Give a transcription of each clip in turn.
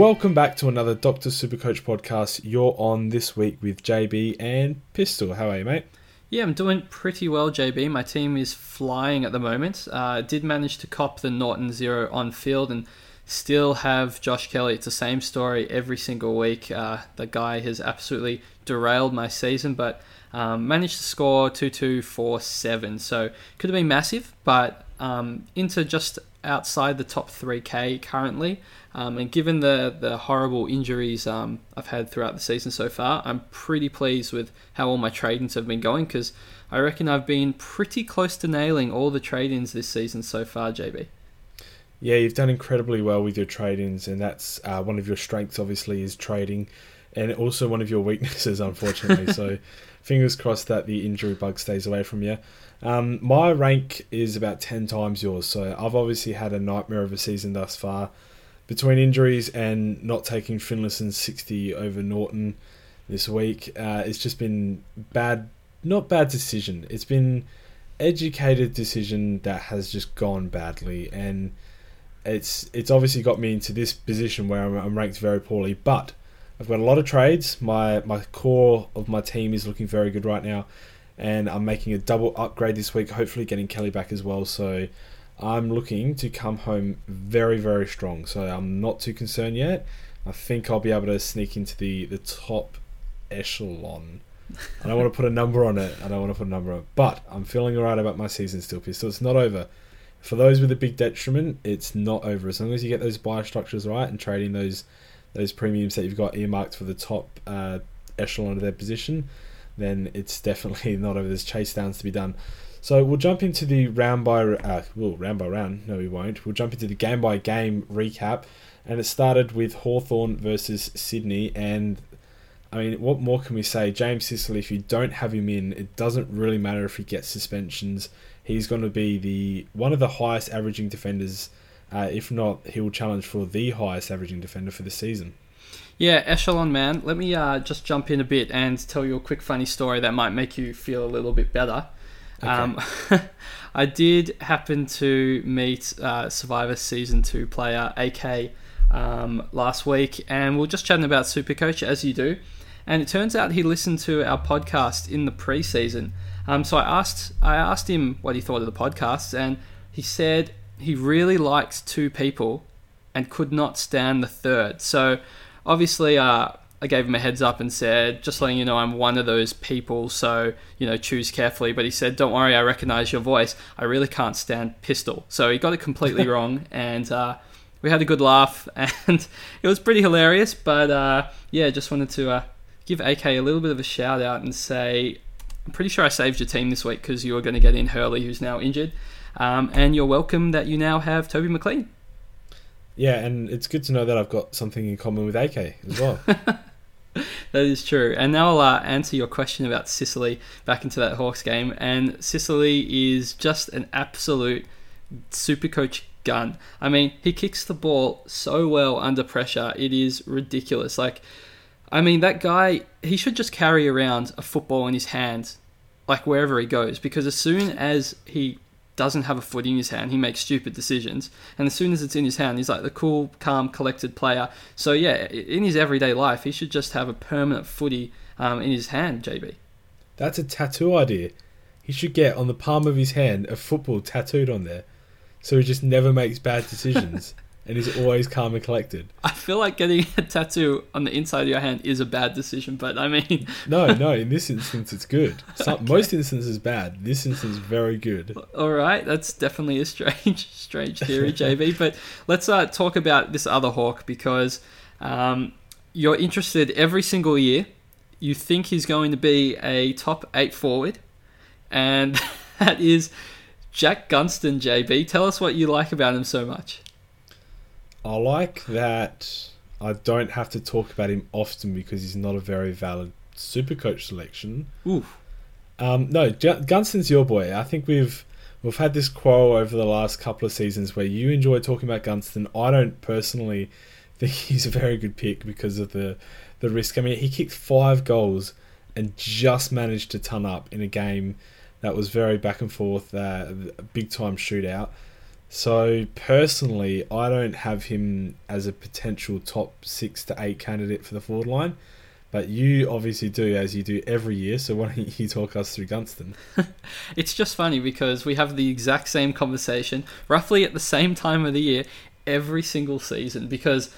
welcome back to another Doctor Supercoach podcast. You're on this week with JB and Pistol. How are you, mate? Yeah, I'm doing pretty well, JB. My team is flying at the moment. Uh, did manage to cop the Norton Zero on field and still have Josh Kelly. It's the same story every single week. Uh, the guy has absolutely derailed my season, but um, managed to score 2 2 4 7. So could have been massive, but um, into just outside the top 3K currently. Um, and given the, the horrible injuries um, I've had throughout the season so far, I'm pretty pleased with how all my trade-ins have been going because I reckon I've been pretty close to nailing all the trade-ins this season so far, JB. Yeah, you've done incredibly well with your trade-ins, and that's uh, one of your strengths. Obviously, is trading, and also one of your weaknesses, unfortunately. so, fingers crossed that the injury bug stays away from you. Um, my rank is about ten times yours, so I've obviously had a nightmare of a season thus far between injuries and not taking Finlayson's 60 over Norton this week, uh, it's just been bad, not bad decision. It's been educated decision that has just gone badly, and it's it's obviously got me into this position where I'm, I'm ranked very poorly. But I've got a lot of trades. My my core of my team is looking very good right now, and I'm making a double upgrade this week. Hopefully, getting Kelly back as well. So I'm looking to come home very, very strong. So I'm not too concerned yet. I think I'll be able to sneak into the, the top echelon. I don't want to put a number on it. I don't want to put a number on it. But I'm feeling alright about my season still, Pistol. It's not over. For those with a big detriment, it's not over. As long as you get those buy structures right and trading those those premiums that you've got earmarked for the top uh, echelon of their position, then it's definitely not over. There's chase downs to be done. So we'll jump into the round by uh, well round by round. No, we won't. We'll jump into the game by game recap, and it started with Hawthorn versus Sydney. And I mean, what more can we say? James Sicily, if you don't have him in, it doesn't really matter if he gets suspensions. He's going to be the one of the highest averaging defenders. Uh, if not, he will challenge for the highest averaging defender for the season. Yeah, Echelon man. Let me uh, just jump in a bit and tell you a quick funny story that might make you feel a little bit better. Okay. Um, I did happen to meet uh, Survivor Season 2 player AK um, last week, and we are just chatting about Supercoach, as you do. And it turns out he listened to our podcast in the preseason. Um, so I asked, I asked him what he thought of the podcast, and he said he really liked two people and could not stand the third. So obviously, uh, I gave him a heads up and said, just letting you know I'm one of those people, so, you know, choose carefully. But he said, don't worry, I recognize your voice. I really can't stand pistol. So he got it completely wrong, and uh, we had a good laugh, and it was pretty hilarious. But uh, yeah, just wanted to uh, give AK a little bit of a shout out and say, I'm pretty sure I saved your team this week because you were going to get in Hurley, who's now injured. Um, and you're welcome that you now have Toby McLean. Yeah, and it's good to know that I've got something in common with AK as well. that is true. And now I'll uh, answer your question about Sicily back into that Hawks game. And Sicily is just an absolute super coach gun. I mean, he kicks the ball so well under pressure. It is ridiculous. Like, I mean, that guy, he should just carry around a football in his hand, like wherever he goes, because as soon as he doesn't have a foot in his hand. He makes stupid decisions. And as soon as it's in his hand, he's like the cool, calm, collected player. So, yeah, in his everyday life, he should just have a permanent footy um, in his hand, JB. That's a tattoo idea. He should get on the palm of his hand a football tattooed on there. So he just never makes bad decisions. and he's always calm and collected. I feel like getting a tattoo on the inside of your hand is a bad decision, but I mean, no, no. In this instance, it's good. Some, okay. Most instances bad. This instance, very good. All right, that's definitely a strange, strange theory, JB. but let's uh, talk about this other hawk because um, you're interested every single year. You think he's going to be a top eight forward, and that is Jack Gunston, JB. Tell us what you like about him so much. I like that I don't have to talk about him often because he's not a very valid super coach selection. Ooh. Um, no, Gunston's your boy. I think we've we've had this quarrel over the last couple of seasons where you enjoy talking about Gunston. I don't personally think he's a very good pick because of the the risk. I mean, he kicked five goals and just managed to ton up in a game that was very back and forth, uh, big time shootout. So personally, I don't have him as a potential top six to eight candidate for the forward line. But you obviously do, as you do every year. So why don't you talk us through Gunston? it's just funny because we have the exact same conversation roughly at the same time of the year every single season. Because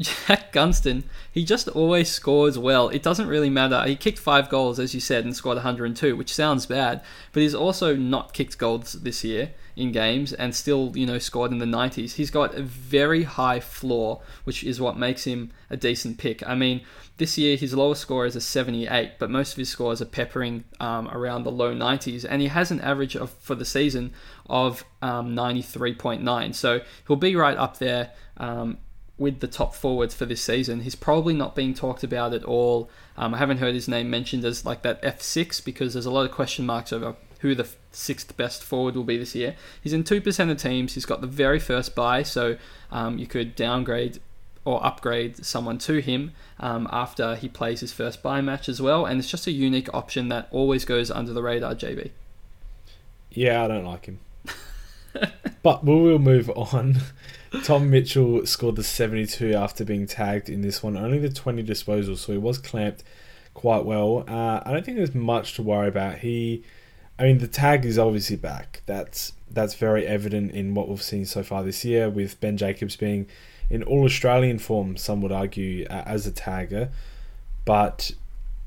Jack Gunston, he just always scores well. It doesn't really matter. He kicked five goals, as you said, and scored 102, which sounds bad, but he's also not kicked goals this year in games and still, you know, scored in the 90s. He's got a very high floor, which is what makes him a decent pick. I mean, this year his lowest score is a 78, but most of his scores are peppering um, around the low 90s, and he has an average of for the season of um, 93.9. So he'll be right up there. Um, with the top forwards for this season. He's probably not being talked about at all. Um, I haven't heard his name mentioned as like that F6 because there's a lot of question marks over who the sixth best forward will be this year. He's in 2% of teams. He's got the very first buy, so um, you could downgrade or upgrade someone to him um, after he plays his first buy match as well. And it's just a unique option that always goes under the radar, JB. Yeah, I don't like him. but we will move on. Tom Mitchell scored the 72 after being tagged in this one. Only the 20 disposals, so he was clamped quite well. Uh, I don't think there's much to worry about. He, I mean, the tag is obviously back. That's that's very evident in what we've seen so far this year, with Ben Jacobs being in all Australian form. Some would argue as a tagger, but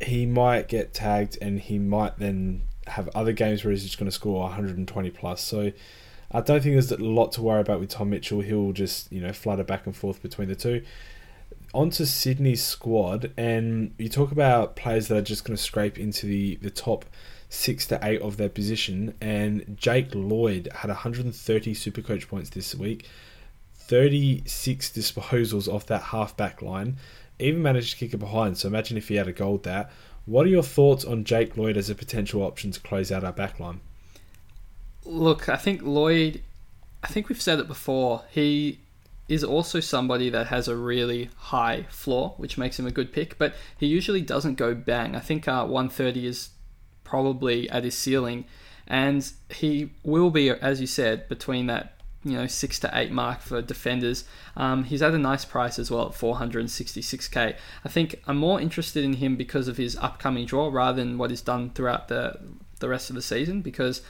he might get tagged, and he might then have other games where he's just going to score 120 plus. So I don't think there's a lot to worry about with Tom Mitchell. He'll just you know flutter back and forth between the two. On to Sydney's squad, and you talk about players that are just going to scrape into the, the top six to eight of their position. And Jake Lloyd had 130 super coach points this week, 36 disposals off that half back line, even managed to kick it behind. So imagine if he had a goal there. What are your thoughts on Jake Lloyd as a potential option to close out our back line? Look, I think Lloyd, I think we've said it before, he is also somebody that has a really high floor, which makes him a good pick, but he usually doesn't go bang. I think uh, 130 is probably at his ceiling, and he will be, as you said, between that you know six to eight mark for defenders. Um, he's at a nice price as well at 466k. I think I'm more interested in him because of his upcoming draw rather than what he's done throughout the the rest of the season because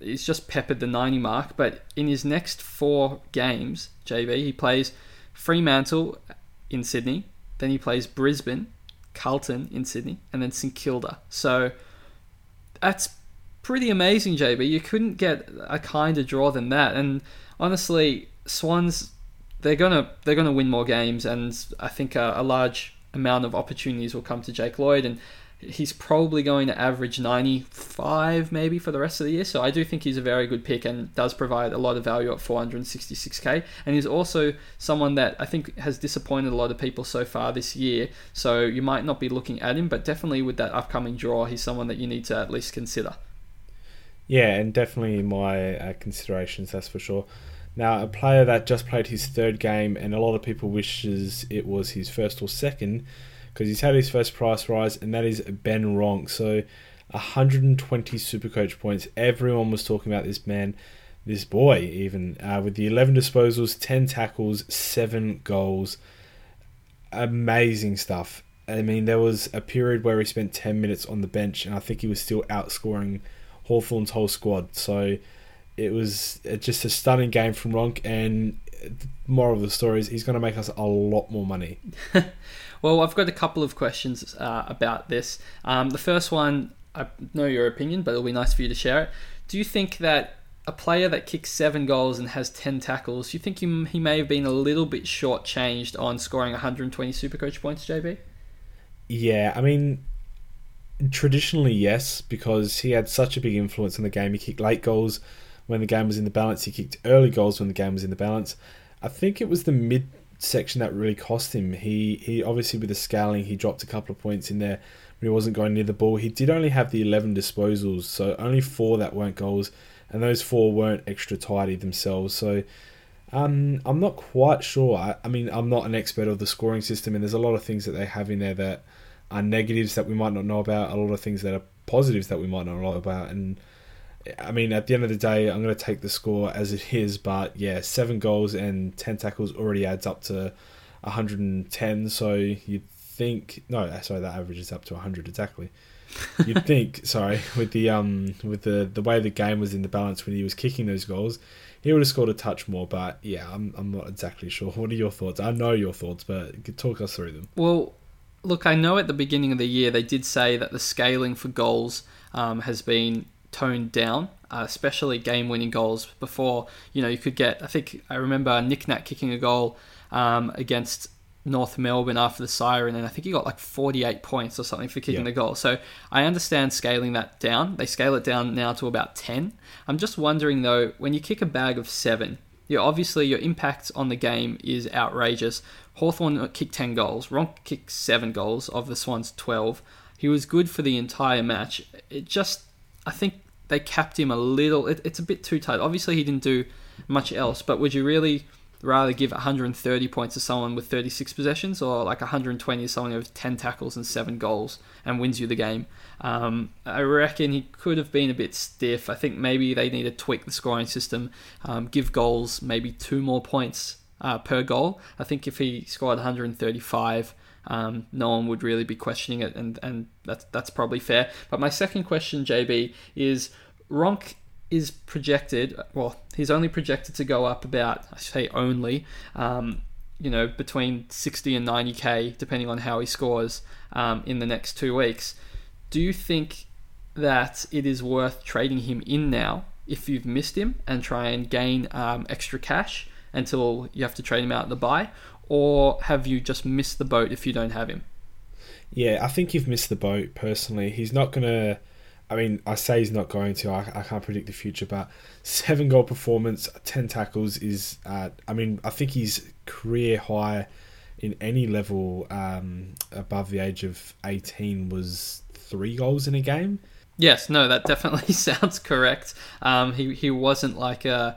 he's just peppered the 90 mark. But in his next four games, JB, he plays Fremantle in Sydney, then he plays Brisbane, Carlton in Sydney, and then St Kilda. So that's pretty amazing, JB. You couldn't get a kinder draw than that. And honestly, Swans they're gonna they're gonna win more games, and I think a, a large amount of opportunities will come to Jake Lloyd and he's probably going to average 95 maybe for the rest of the year. So I do think he's a very good pick and does provide a lot of value at 466k. And he's also someone that I think has disappointed a lot of people so far this year. So you might not be looking at him, but definitely with that upcoming draw, he's someone that you need to at least consider. Yeah, and definitely my uh, considerations, that's for sure. Now, a player that just played his third game, and a lot of people wishes it was his first or second, because he's had his first price rise, and that is Ben Ronke. So 120 Supercoach points. Everyone was talking about this man, this boy, even uh, with the 11 disposals, 10 tackles, 7 goals. Amazing stuff. I mean, there was a period where he spent 10 minutes on the bench, and I think he was still outscoring Hawthorn's whole squad. So it was just a stunning game from Ronk, and more of the story is he's going to make us a lot more money. Well, I've got a couple of questions uh, about this. Um, the first one, I know your opinion, but it'll be nice for you to share it. Do you think that a player that kicks seven goals and has 10 tackles, do you think he, he may have been a little bit shortchanged on scoring 120 Supercoach points, JB? Yeah, I mean, traditionally, yes, because he had such a big influence on the game. He kicked late goals when the game was in the balance, he kicked early goals when the game was in the balance. I think it was the mid section that really cost him. He he obviously with the scaling he dropped a couple of points in there he wasn't going near the ball. He did only have the eleven disposals, so only four that weren't goals, and those four weren't extra tidy themselves. So um, I'm not quite sure. I, I mean, I'm not an expert of the scoring system, and there's a lot of things that they have in there that are negatives that we might not know about. A lot of things that are positives that we might not know about, and I mean, at the end of the day, I'm going to take the score as it is. But yeah, seven goals and ten tackles already adds up to 110. So you'd think no, sorry, that averages up to 100 exactly. You'd think, sorry, with the um with the the way the game was in the balance when he was kicking those goals, he would have scored a touch more. But yeah, I'm I'm not exactly sure. What are your thoughts? I know your thoughts, but talk us through them. Well, look, I know at the beginning of the year they did say that the scaling for goals um, has been toned down, uh, especially game-winning goals. Before, you know, you could get. I think I remember Nick Nat kicking a goal um, against North Melbourne after the siren, and I think he got like 48 points or something for kicking yeah. the goal. So I understand scaling that down. They scale it down now to about 10. I'm just wondering though, when you kick a bag of seven, you obviously your impact on the game is outrageous. Hawthorn kicked 10 goals, Ronk kicked 7 goals of the Swans 12. He was good for the entire match. It just, I think they capped him a little. It, it's a bit too tight. Obviously, he didn't do much else, but would you really rather give 130 points to someone with 36 possessions or like 120 to someone with 10 tackles and 7 goals and wins you the game. Um, I reckon he could have been a bit stiff. I think maybe they need to tweak the scoring system, um, give goals maybe two more points uh, per goal. I think if he scored 135, um, no one would really be questioning it, and, and that's, that's probably fair. But my second question, JB, is Ronk is projected, well, he's only projected to go up about, I say only, um, you know, between 60 and 90k, depending on how he scores um, in the next two weeks. Do you think that it is worth trading him in now if you've missed him and try and gain um, extra cash until you have to trade him out in the buy? Or have you just missed the boat if you don't have him? Yeah, I think you've missed the boat personally. He's not going to I mean, I say he's not going to. I, I can't predict the future, but seven goal performance, ten tackles is. Uh, I mean, I think he's career high in any level um, above the age of eighteen was three goals in a game. Yes, no, that definitely sounds correct. Um, he he wasn't like a a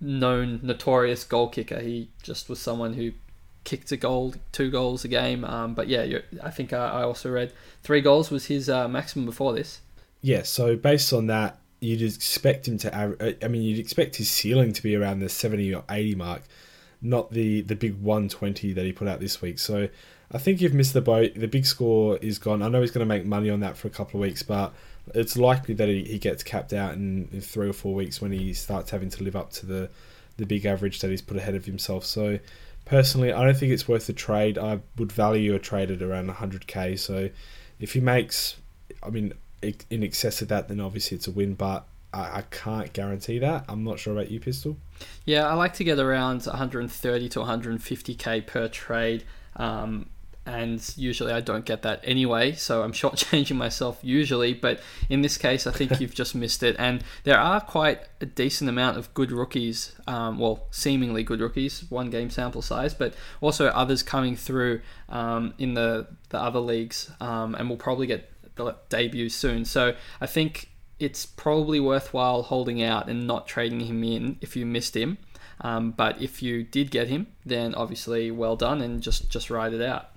known notorious goal kicker. He just was someone who kicked a goal, two goals a game. Um, but yeah, I think I, I, also read three goals was his uh, maximum before this yeah, so based on that, you'd expect him to. I mean, you'd expect his ceiling to be around the seventy or eighty mark, not the the big one twenty that he put out this week. So I think you've missed the boat. The big score is gone. I know he's going to make money on that for a couple of weeks, but it's likely that he, he gets capped out in, in three or four weeks when he starts having to live up to the the big average that he's put ahead of himself. So personally, I don't think it's worth the trade. I would value a trade at around 100k. So if he makes, I mean, in excess of that, then obviously it's a win. But I, I can't guarantee that. I'm not sure about you, Pistol. Yeah, I like to get around 130 to 150k per trade. Um, and usually I don't get that anyway, so I'm shortchanging myself usually. But in this case, I think you've just missed it. And there are quite a decent amount of good rookies, um, well, seemingly good rookies, one game sample size, but also others coming through um, in the, the other leagues, um, and we'll probably get the debut soon. So I think it's probably worthwhile holding out and not trading him in if you missed him. Um, but if you did get him, then obviously well done and just just ride it out.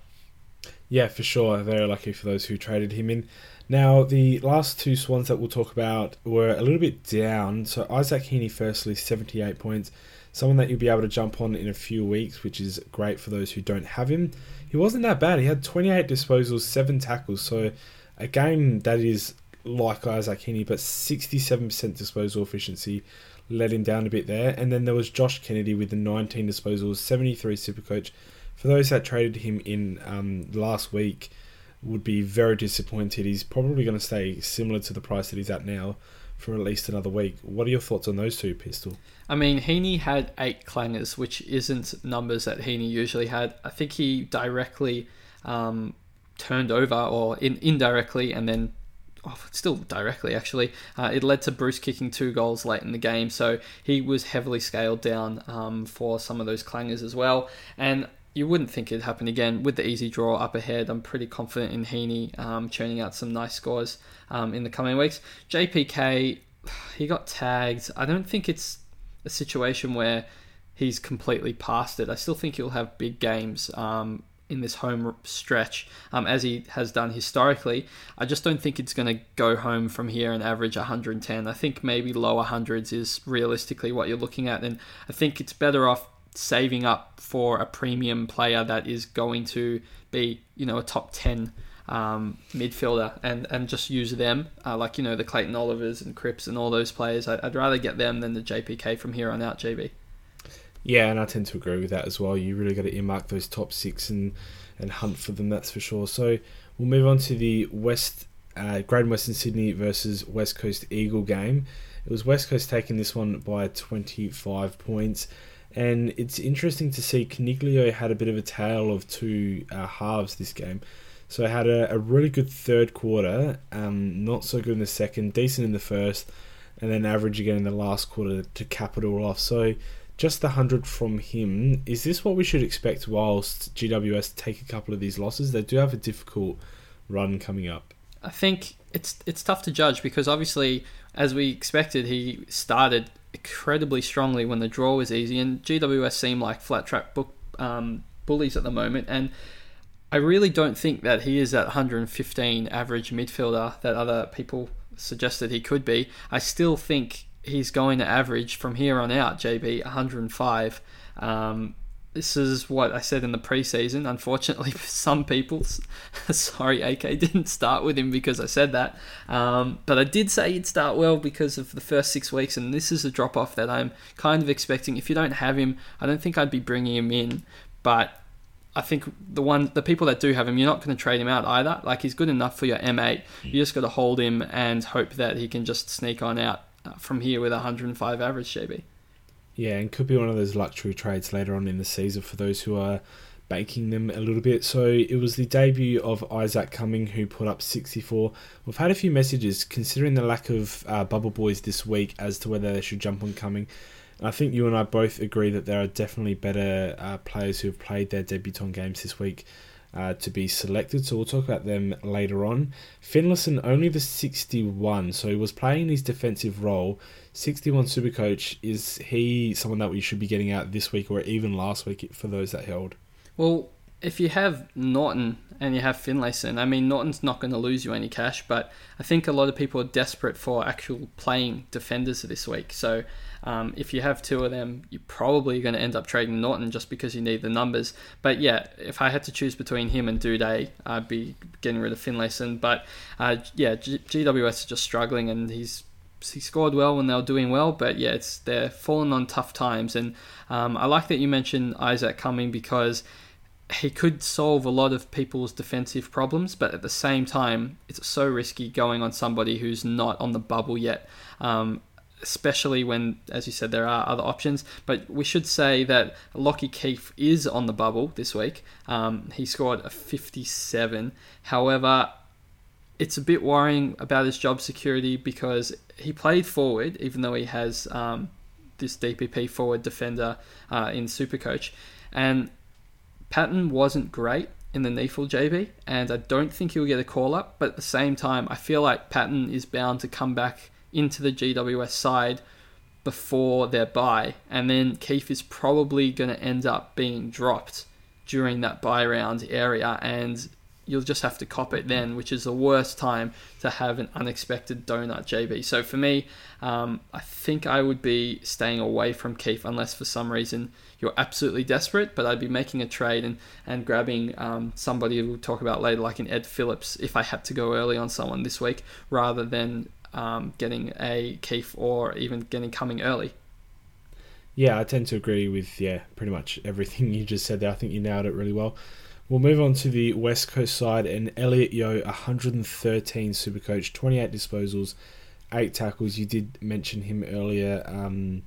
Yeah, for sure. Very lucky for those who traded him in. Now, the last two Swans that we'll talk about were a little bit down. So, Isaac Heaney, firstly, 78 points. Someone that you'll be able to jump on in a few weeks, which is great for those who don't have him. He wasn't that bad. He had 28 disposals, 7 tackles. So, a game that is like Isaac Heaney, but 67% disposal efficiency let him down a bit there. And then there was Josh Kennedy with the 19 disposals, 73 super coach. For those that traded him in um, last week, would be very disappointed. He's probably going to stay similar to the price that he's at now for at least another week. What are your thoughts on those two, Pistol? I mean, Heaney had eight clangers, which isn't numbers that Heaney usually had. I think he directly um, turned over or in, indirectly and then oh, still directly actually uh, it led to Breust kicking two goals late in the game so he was heavily scaled down um, for some of those clangers as well and you wouldn't think it'd happen again with the easy draw up ahead. I'm pretty confident in Heaney um, churning out some nice scores um, in the coming weeks. JPK, he got tagged. I don't think it's a situation where he's completely past it. I still think he'll have big games. Um, in this home stretch, um, as he has done historically. I just don't think it's going to go home from here and average 110. I think maybe lower hundreds is realistically what you're looking at, and I think it's better off saving up for a premium player that is going to be, you know, a top 10 um, midfielder and, and just use them, uh, like, you know, the Clayton Olivers and Cripps and all those players. I'd, I'd rather get them than the JPK from here on out, JB. Yeah, and I tend to agree with that as well. You really got to earmark those top six and, and hunt for them, that's for sure. So we'll move on to the West uh, Western Sydney versus West Coast Eagle game. It was West Coast taking this one by 25 points. And it's interesting to see Coniglio had a bit of a tale of two uh, halves this game. So had a, a, really good third quarter, um, not so good in the second, decent in the first, and then average again in the last quarter to cap it all off. So just the 100 from him. Is this what we should expect whilst GWS take a couple of these losses? They do have a difficult run coming up. I think it's it's tough to judge because obviously, as we expected, he started incredibly strongly when the draw was easy, and GWS seem like flat track book um, bullies at the moment. And I really don't think that he is that 115 average midfielder that other people suggested he could be. I still think he's going to average from here on out, JB, 105. Um, this is what I said in the preseason. Unfortunately, for some people, sorry, AK didn't start with him because I said that. Um, but I did say he'd start well because of the first six weeks, and this is a drop off that I'm kind of expecting. If you don't have him, I don't think I'd be bringing him in. But I think the one, the people that do have him, you're not going to trade him out either. Like he's good enough for your M8. You just got to hold him and hope that he can just sneak on out uh, from here with 105 average, JB. Yeah, and could be one of those luxury trades later on in the season for those who are banking them a little bit. So it was the debut of Isaac Cumming who put up 64. We've had a few messages considering the lack of uh, Bubble Boys this week as to whether they should jump on Cumming. I think you and I both agree that there are definitely better uh, players who have played their debutant games this week uh, to be selected. So we'll talk about them later on. Finlayson only the 61, so he was playing his defensive role. 61 super coach is he someone that we should be getting out this week or even last week for those that held? Well, if you have Norton and you have Finlayson, I mean Norton's not going to lose you any cash, but I think a lot of people are desperate for actual playing defenders this week. So um, if you have two of them, you're probably going to end up trading Norton just because you need the numbers. But yeah, if I had to choose between him and Doedee, I'd be getting rid of Finlayson. But uh, yeah, G- GWS is just struggling, and he's he scored well when they were doing well, but yeah, it's they're falling on tough times. And um, I like that you mentioned Isaac Cumming because he could solve a lot of people's defensive problems, but at the same time, it's so risky going on somebody who's not on the bubble yet. Um, especially when, as you said, there are other options. But we should say that Lachie Keeffe is on the bubble this week. Um, he scored a 57. However, it's a bit worrying about his job security because he played forward, even though he has um, this DPP forward defender uh, in Supercoach, and Patton wasn't great in the NEAFL JB, and I don't think he'll get a call up. But at the same time, I feel like Patton is bound to come back into the GWS side before their bye, and then Keeffe is probably going to end up being dropped during that bye round area, and you'll just have to cop it then, which is the worst time to have an unexpected donut, JB. So for me, um, I think I would be staying away from Keeffe unless for some reason you're absolutely desperate, but I'd be making a trade and, and grabbing um, somebody we'll talk about later, like an Ed Phillips, if I had to go early on someone this week, rather than um, getting a Keeffe or even getting Cumming early. Yeah, I tend to agree with yeah pretty much everything you just said there. I think you nailed it really well. We'll move on to the West Coast side, and Elliot Yeo, 113 Supercoach, 28 disposals, 8 tackles. You did mention him earlier. Um,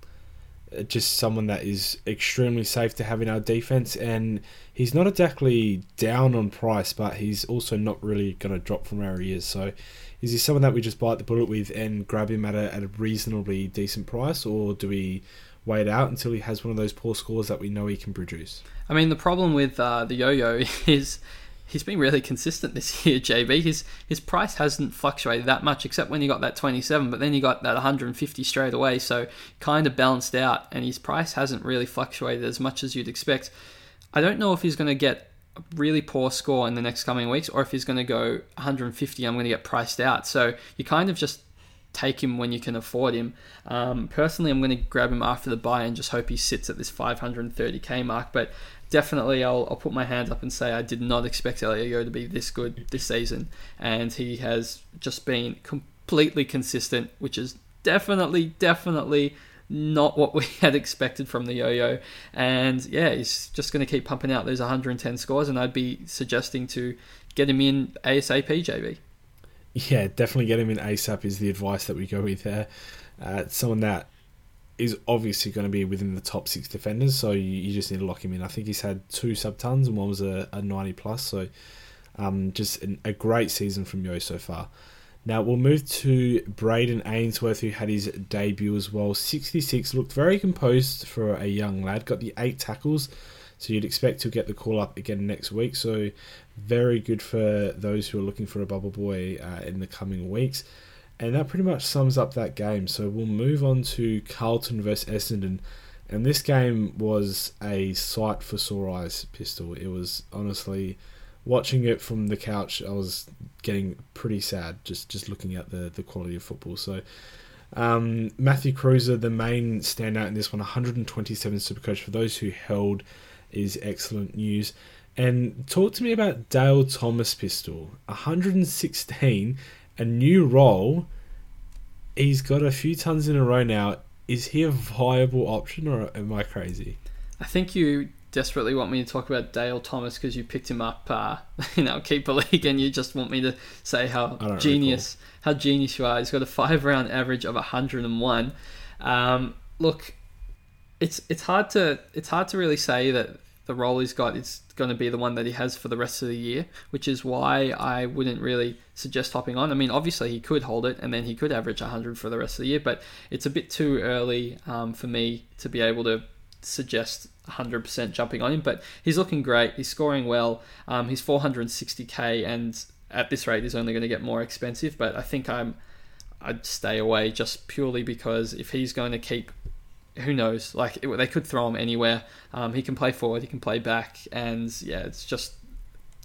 just someone that is extremely safe to have in our defense, and he's not exactly down on price, but he's also not really going to drop from where he is. So, is he someone that we just bite the bullet with and grab him at a, at a reasonably decent price, or do we wait out until he has one of those poor scores that we know he can produce? I mean, the problem with uh, the yo-yo is he's been really consistent this year, JB. His his price hasn't fluctuated that much, except when he got that 27, but then he got that 150 straight away, so kind of balanced out, and his price hasn't really fluctuated as much as you'd expect. I don't know if he's going to get a really poor score in the next coming weeks, or if he's going to go 150, I'm going to get priced out. So you kind of just take him when you can afford him. Um, personally, I'm going to grab him after the buy and just hope he sits at this 530k mark. But definitely, I'll, I'll put my hand up and say I did not expect Elliot to be this good this season, and he has just been completely consistent, which is definitely, definitely not what we had expected from the yo-yo. And yeah, he's just going to keep pumping out those 110 scores, and I'd be suggesting to get him in ASAP, JB. Yeah, definitely get him in ASAP is the advice that we go with there. Uh, someone that is obviously going to be within the top six defenders, so you, you, just need to lock him in. I think he's had two sub tons and one was a, a 90 plus, so um, just an, a great season from Yeo so far. Now we'll move to Brayden Ainsworth, who had his debut as well. 66 looked very composed for a young lad. Got the eight tackles, so you'd expect to get the call up again next week. So very good for those who are looking for a bubble boy uh, in the coming weeks. And that pretty much sums up that game. So we'll move on to Carlton versus Essendon. And this game was a sight for sore eyes, Pistol. It was honestly watching it from the couch, I was getting pretty sad just just looking at the the quality of football. So. Um, Matthew Kreuzer, the main standout in this one, 127 Supercoach. For those who held, is excellent news. And talk to me about Dale Thomas Pistol, 116, a new role. He's got a few tons in a row now. Is he a viable option, or am I crazy? I think you desperately want me to talk about Dale Thomas because you picked him up uh, in our keeper league, and you just want me to say how genius, recall. how genius you are. He's got a five round average of 101. Um, look, it's it's hard to it's hard to really say that the role he's got is going to be the one that he has for the rest of the year, which is why I wouldn't really suggest hopping on. I mean, obviously he could hold it and then he could average 100 for the rest of the year, but it's a bit too early um, for me to be able to suggest 100% jumping on him, but he's looking great. He's scoring well. Um, he's 460k, and at this rate, he's only going to get more expensive. But I think I'm I'd stay away just purely because if he's going to keep, who knows? Like it, they could throw him anywhere. Um, he can play forward, he can play back, and yeah, it's just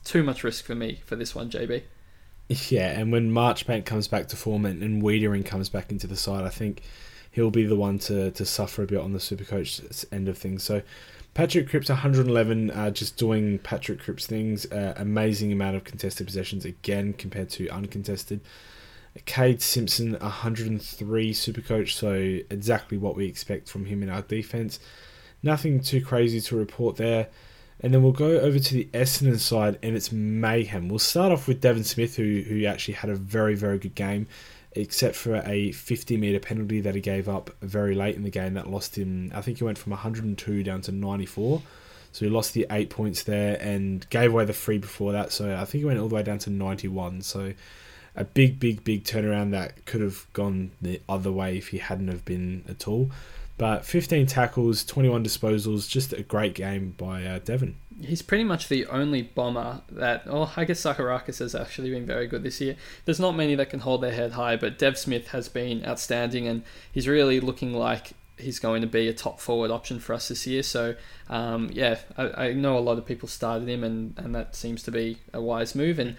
too much risk for me for this one, JB. Yeah, and when Marchbank comes back to form and, and Weitering comes back into the side, I think he'll be the one to, to suffer a bit on the Supercoach end of things. So Patrick Cripps 111, uh, just doing Patrick Cripps things. Uh, amazing amount of contested possessions again compared to uncontested. Kade Simpson 103 super coach, so exactly what we expect from him in our defense. Nothing too crazy to report there. And then we'll go over to the Essendon side, and it's mayhem. We'll start off with Devon Smith, who who actually had a very very good game except for a 50 metre penalty that he gave up very late in the game that lost him. I think he went from 102 down to 94. So he lost the eight points there and gave away the free before that. So I think he went all the way down to 91. So a big, big, big turnaround that could have gone the other way if he hadn't have been at all. But 15 tackles, 21 disposals, just a great game by uh, Devon he's pretty much the only bomber that. Oh, I guess Zaharakis has actually been very good this year. There's not many that can hold their head high, but Dev Smith has been outstanding, and he's really looking like he's going to be a top forward option for us this year. So, um, yeah, I, I, know a lot of people started him, and, and that seems to be a wise move. And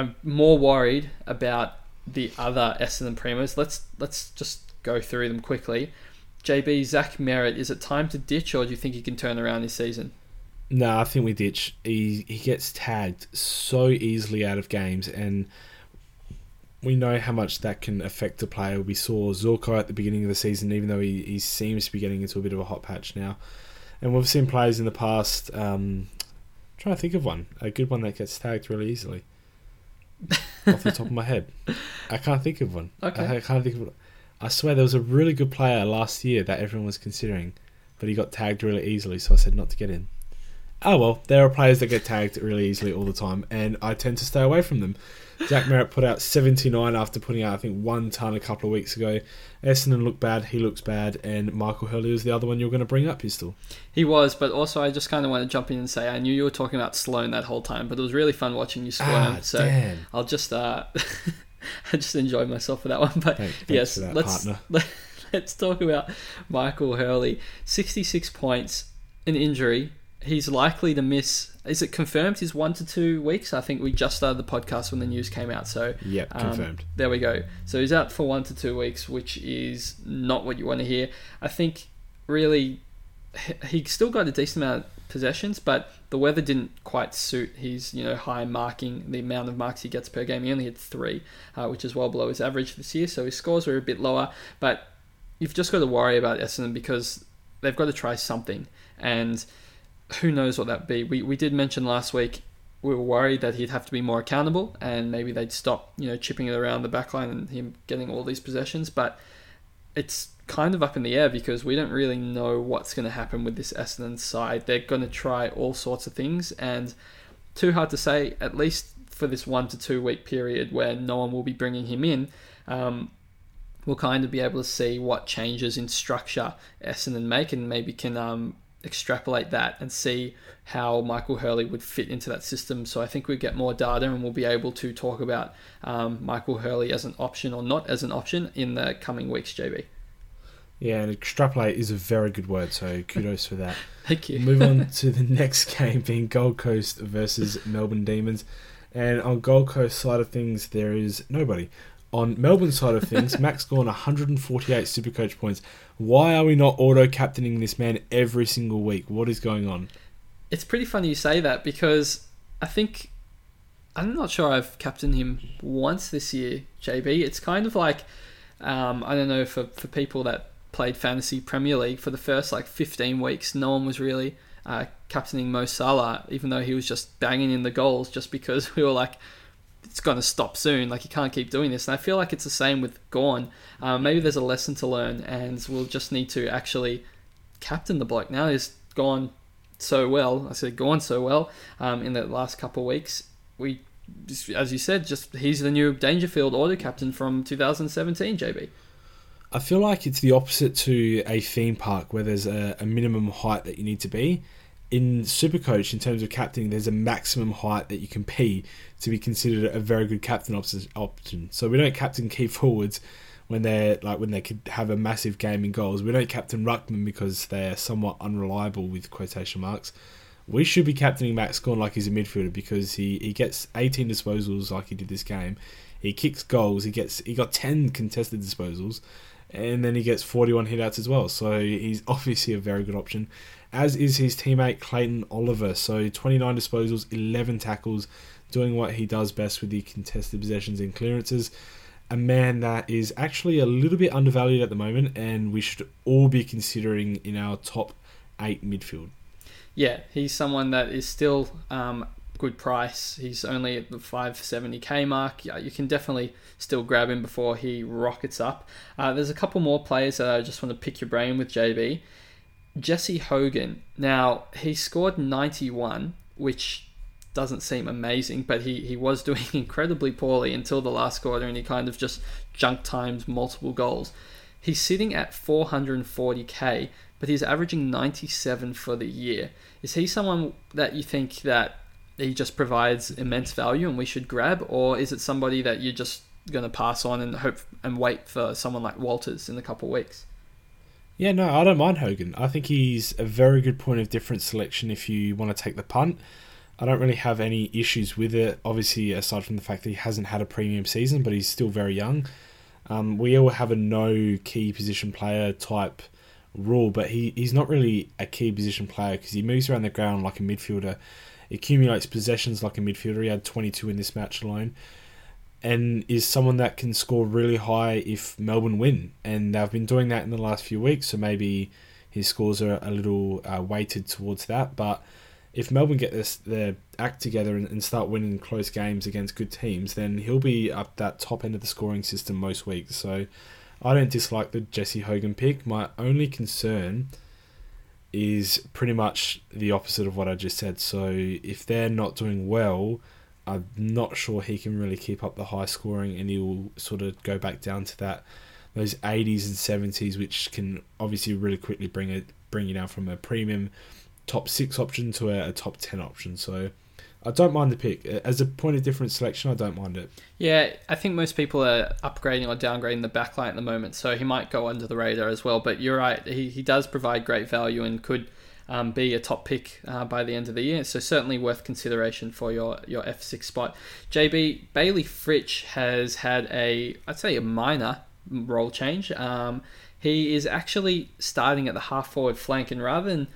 I'm more worried about the other Essendon Primos. Let's let's just go through them quickly. JB Zach Merrett, is it time to ditch, or do you think he can turn around this season? No, I think we ditch. He he gets tagged so easily out of games, and we know how much that can affect a player. We saw Zorko at the beginning of the season, even though he, he seems to be getting into a bit of a hot patch now. And we've seen players in the past. Um, trying to think of one, a good one that gets tagged really easily. Off the top of my head, I can't think of one. Okay, I, I can't think of. One. I swear there was a really good player last year that everyone was considering, but he got tagged really easily, so I said not to get in oh well, there are players that get tagged really easily all the time, and I tend to stay away from them. Jack Merrett put out 79 after putting out, I think, one ton a couple of weeks ago. Essendon looked bad, he looks bad, and Michael Hurley was the other one you were going to bring up, Pistol. He was, but also I just kind of want to jump in and say I knew you were talking about Sloane that whole time, but it was really fun watching you squirm. Ah, so damn. I'll just, uh, I just enjoyed myself for that one. But thanks, yes, thanks let's let, let's talk about Michael Hurley. 66 points, an injury, he's likely to miss. Is it confirmed? He's one to two weeks. I think we just started the podcast when the news came out. So Yep, um, confirmed. there we go. So he's out for one to two weeks, which is not what you want to hear. I think really he- he still got a decent amount of possessions, but the weather didn't quite suit his you know high marking the amount of marks he gets per game. He only had three, uh, which is well below his average this year. So his scores were a bit lower, but you've just got to worry about Essendon because they've got to try something, and who knows what that be. We we did mention last week we were worried that he'd have to be more accountable and maybe they'd stop, you know, chipping it around the back line and him getting all these possessions. But it's kind of up in the air because we don't really know what's going to happen with this Essendon side. They're going to try all sorts of things and too hard to say, at least for this one to two week period where no one will be bringing him in. Um, we'll kind of be able to see what changes in structure Essendon make and maybe can um, extrapolate that and see how Michael Hurley would fit into that system. So I think we get more data and we'll be able to talk about um, Michael Hurley as an option or not as an option in the coming weeks, JB. Yeah, and extrapolate is a very good word, so kudos for that. Thank you. Move on to the next game being Gold Coast versus Melbourne Demons. And on Gold Coast side of things, there is nobody. On Melbourne side of things, Max Gawn 148 Supercoach points. Why are we not auto captaining this man every single week? What is going on? It's pretty funny you say that because I think I'm not sure I've captained him once this year, JB. It's kind of like um, I don't know for for people that played fantasy Premier League for the first like 15 weeks, no one was really uh, captaining Mo Salah, even though he was just banging in the goals, just because we were like, it's going to stop soon. Like you can't keep doing this. And I feel like it's the same with Gawn. Um, maybe there's a lesson to learn, and we'll just need to actually captain the bloke. Now he's gone so well. I said gone so well um, in the last couple of weeks. We, as you said, just he's the new Dangerfield auto captain from 2017. JB. I feel like it's the opposite to a theme park where there's a, a minimum height that you need to be. In Supercoach, in terms of captaining, there's a maximum height that you can be to be considered a very good captain option. So we don't captain key forwards when they're like when they could have a massive game in goals. We don't captain Ruckman because they're somewhat unreliable with quotation marks. We should be captaining Max Gorn like he's a midfielder because he, he gets 18 disposals like he did this game. He kicks goals. He gets he got 10 contested disposals and then he gets 41 hitouts as well. So he's obviously a very good option, as is his teammate Clayton Oliver. So 29 disposals, 11 tackles, doing what he does best with the contested possessions and clearances. A man that is actually a little bit undervalued at the moment, and we should all be considering in our top eight midfield. Yeah, he's someone that is still um, good price. He's only at the 570k mark. Yeah, you can definitely still grab him before he rockets up. Uh, there's a couple more players that I just want to pick your brain with, JB. Jesse Hogan. Now, he scored 91, which doesn't seem amazing, but he, he was doing incredibly poorly until the last quarter and he kind of just junk times multiple goals. He's sitting at 440k, but he's averaging 97 for the year. Is he someone that you think that he just provides immense value and we should grab, or is it somebody that you're just going to pass on and hope and wait for someone like Walters in a couple of weeks? Yeah, no, I don't mind Hogan. I think he's a very good point of difference selection if you want to take the punt. I don't really have any issues with it, obviously, aside from the fact that he hasn't had a premium season, but he's still very young. Um, we all have a no key position player type rule, but he, he's not really a key position player because he moves around the ground like a midfielder, accumulates possessions like a midfielder. He had 22 in this match alone, and is someone that can score really high if Melbourne win. And they've been doing that in the last few weeks, so maybe his scores are a little uh, weighted towards that. But if Melbourne get this their act together and, and start winning close games against good teams, then he'll be up that top end of the scoring system most weeks. So I don't dislike the Jesse Hogan pick. My only concern is pretty much the opposite of what I just said. So if they're not doing well, I'm not sure he can really keep up the high scoring, and he will sort of go back down to that those 80s and 70s, which can obviously really quickly bring it bring you down from a premium top six option to a, a top 10 option. So I don't mind the pick as a point of difference selection. I don't mind it. Yeah, I think most people are upgrading or downgrading the backline at the moment, so he might go under the radar as well. But you're right; he, he does provide great value and could um, be a top pick uh, by the end of the year. So certainly worth consideration for your your F6 spot. JB Bailey Fritsch has had a I'd say a minor role change. Um, he is actually starting at the half forward flank, and rather than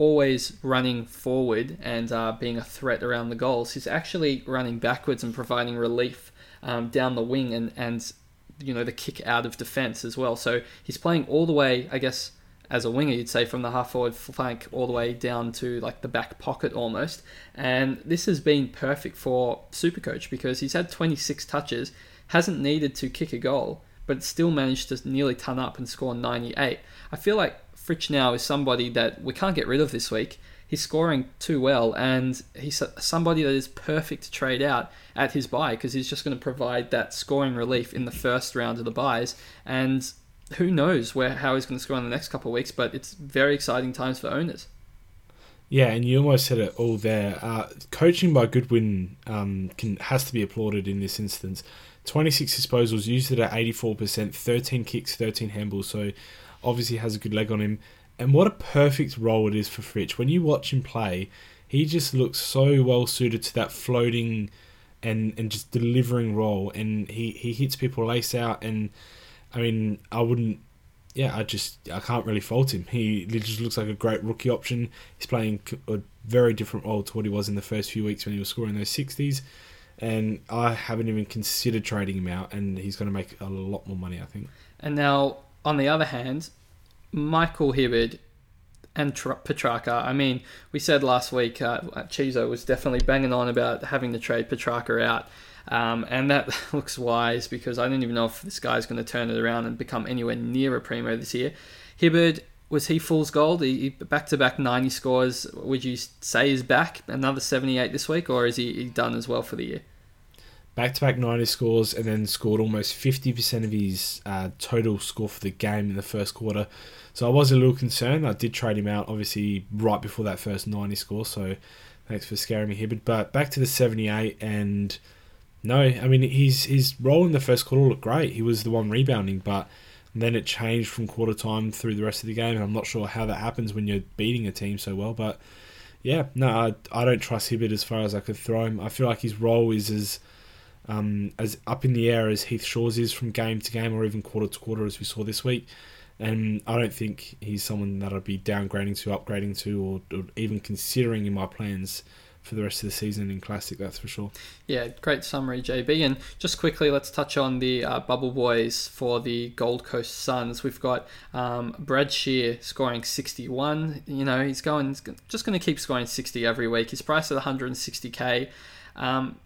always running forward and uh, being a threat around the goals, he's actually running backwards and providing relief um, down the wing and and you know the kick out of defence as well. So he's playing all the way, I guess, as a winger, you'd say from the half forward flank all the way down to like the back pocket almost. And this has been perfect for Supercoach because he's had 26 touches, hasn't needed to kick a goal, but still managed to nearly ton up and score 98. I feel like Fritsch now is somebody that we can't get rid of this week. He's scoring too well, and he's somebody that is perfect to trade out at his buy because he's just going to provide that scoring relief in the first round of the buys. And who knows where how he's going to score in the next couple of weeks, but it's very exciting times for owners. Yeah, and you almost said it all there. Uh, coaching by Goodwin um, can has to be applauded in this instance. 26 disposals, used it at 84%, 13 kicks, 13 handballs, so obviously has a good leg on him. And what a perfect role it is for Fritsch. When you watch him play, he just looks so well suited to that floating and, and just delivering role. And he, he hits people lace out and I mean, I wouldn't. Yeah, I just I can't really fault him. He just looks like a great rookie option. He's playing a very different role to what he was in the first few weeks when he was scoring those sixties. And I haven't even considered trading him out, and he's going to make a lot more money, I think. And now, on the other hand, Michael Hibberd and Petrarca. I mean, we said last week uh, Chizo was definitely banging on about having to trade Petrarca out. Um, and that looks wise because I don't even know if this guy's going to turn it around and become anywhere near a primo this year. Hibberd, was he fool's gold? He back to back 90 scores. Would you say he's back another 78 this week, or is he done as well for the year? Back to back 90 scores and then scored almost 50% of his uh, total score for the game in the first quarter. So I was a little concerned. I did trade him out, obviously, right before that first 90 score. So thanks for scaring me, Hibberd. But back to the 78 and no, I mean his his role in the first quarter looked great. He was the one rebounding, but then it changed from quarter time through the rest of the game. And I'm not sure how that happens when you're beating a team so well, but yeah, no, I, I don't trust Hibberd as far as I could throw him. I feel like his role is as um, as up in the air as Heath Shaw's is from game to game or even quarter to quarter as we saw this week. And I don't think he's someone that I'd be downgrading to, upgrading to, or, or even considering in my plans for the rest of the season in Classic, that's for sure. Yeah, great summary, JB. And just quickly, let's touch on the uh, Bubble Boys for the Gold Coast Suns. We've got um, Brad Scheer scoring 61. You know, he's going just going to keep scoring 60 every week. His price at 160k. Um,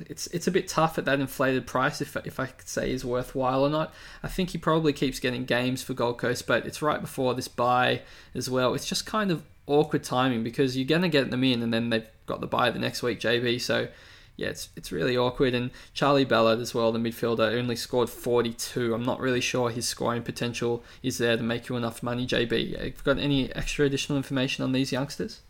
it's it's a bit tough at that inflated price if, if I could say is worthwhile or not. I think he probably keeps getting games for Gold Coast, but it's right before this buy as well. It's just kind of awkward timing because you're gonna get them in and then they've got the buy the next week, JB. So yeah, it's it's really awkward. And Charlie Ballard as well, the midfielder, only scored 42. I'm not really sure his scoring potential is there to make you enough money, JB. Have you got any extra additional information on these youngsters?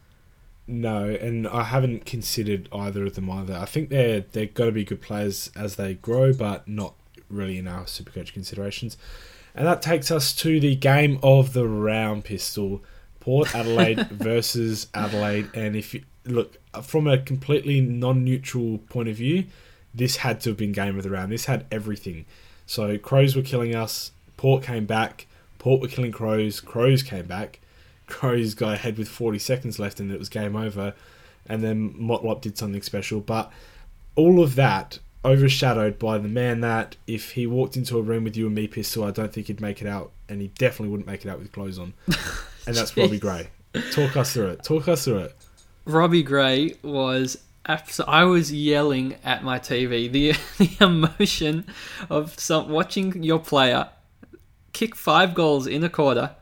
No, and I haven't considered either of them either. I think they're they're got to be good players as they grow, but not really in our Supercoach considerations. And that takes us to the game of the round, Pistol. Port Adelaide versus Adelaide, and if you look from a completely non-neutral point of view, this had to have been game of the round. This had everything. So Crows were killing us. Port came back. Port were killing Crows. Crows came back. Crows got ahead with 40 seconds left, and it was game over. And then Motlop did something special, but all of that overshadowed by the man that if he walked into a room with you and me, Pistol, I don't think he'd make it out, and he definitely wouldn't make it out with clothes on. and that's Robbie Gray. Talk us through it. Talk us through it. Robbie Gray was I was yelling at my TV. The the emotion of some watching your player kick five goals in a quarter.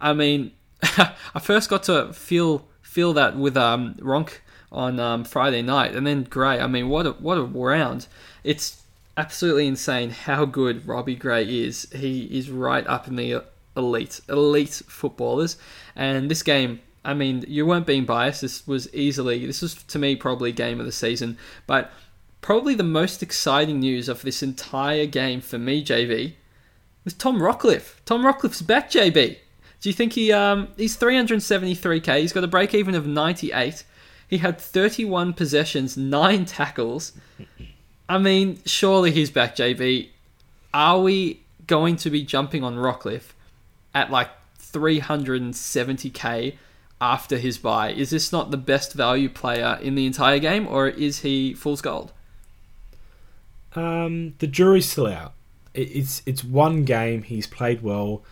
I mean, I first got to feel feel that with um, Ronk on um, Friday night, and then Gray. I mean, what a what a round! It's absolutely insane how good Robbie Gray is. He is right up in the elite, elite footballers. And this game, I mean, you weren't being biased. This was easily, this was to me probably game of the season. But probably the most exciting news of this entire game for me, JV, was Tom Rockliff. Tom Rockliff's back, JB. Do you think he um he's 373k? He's got a break even of 98. He had 31 possessions, nine tackles. I mean, surely he's back, JB. Are we going to be jumping on Rockliff at like 370k after his buy? Is this not the best value player in the entire game, or is he fool's gold? Um, the jury's still out. It's it's one game. He's played well.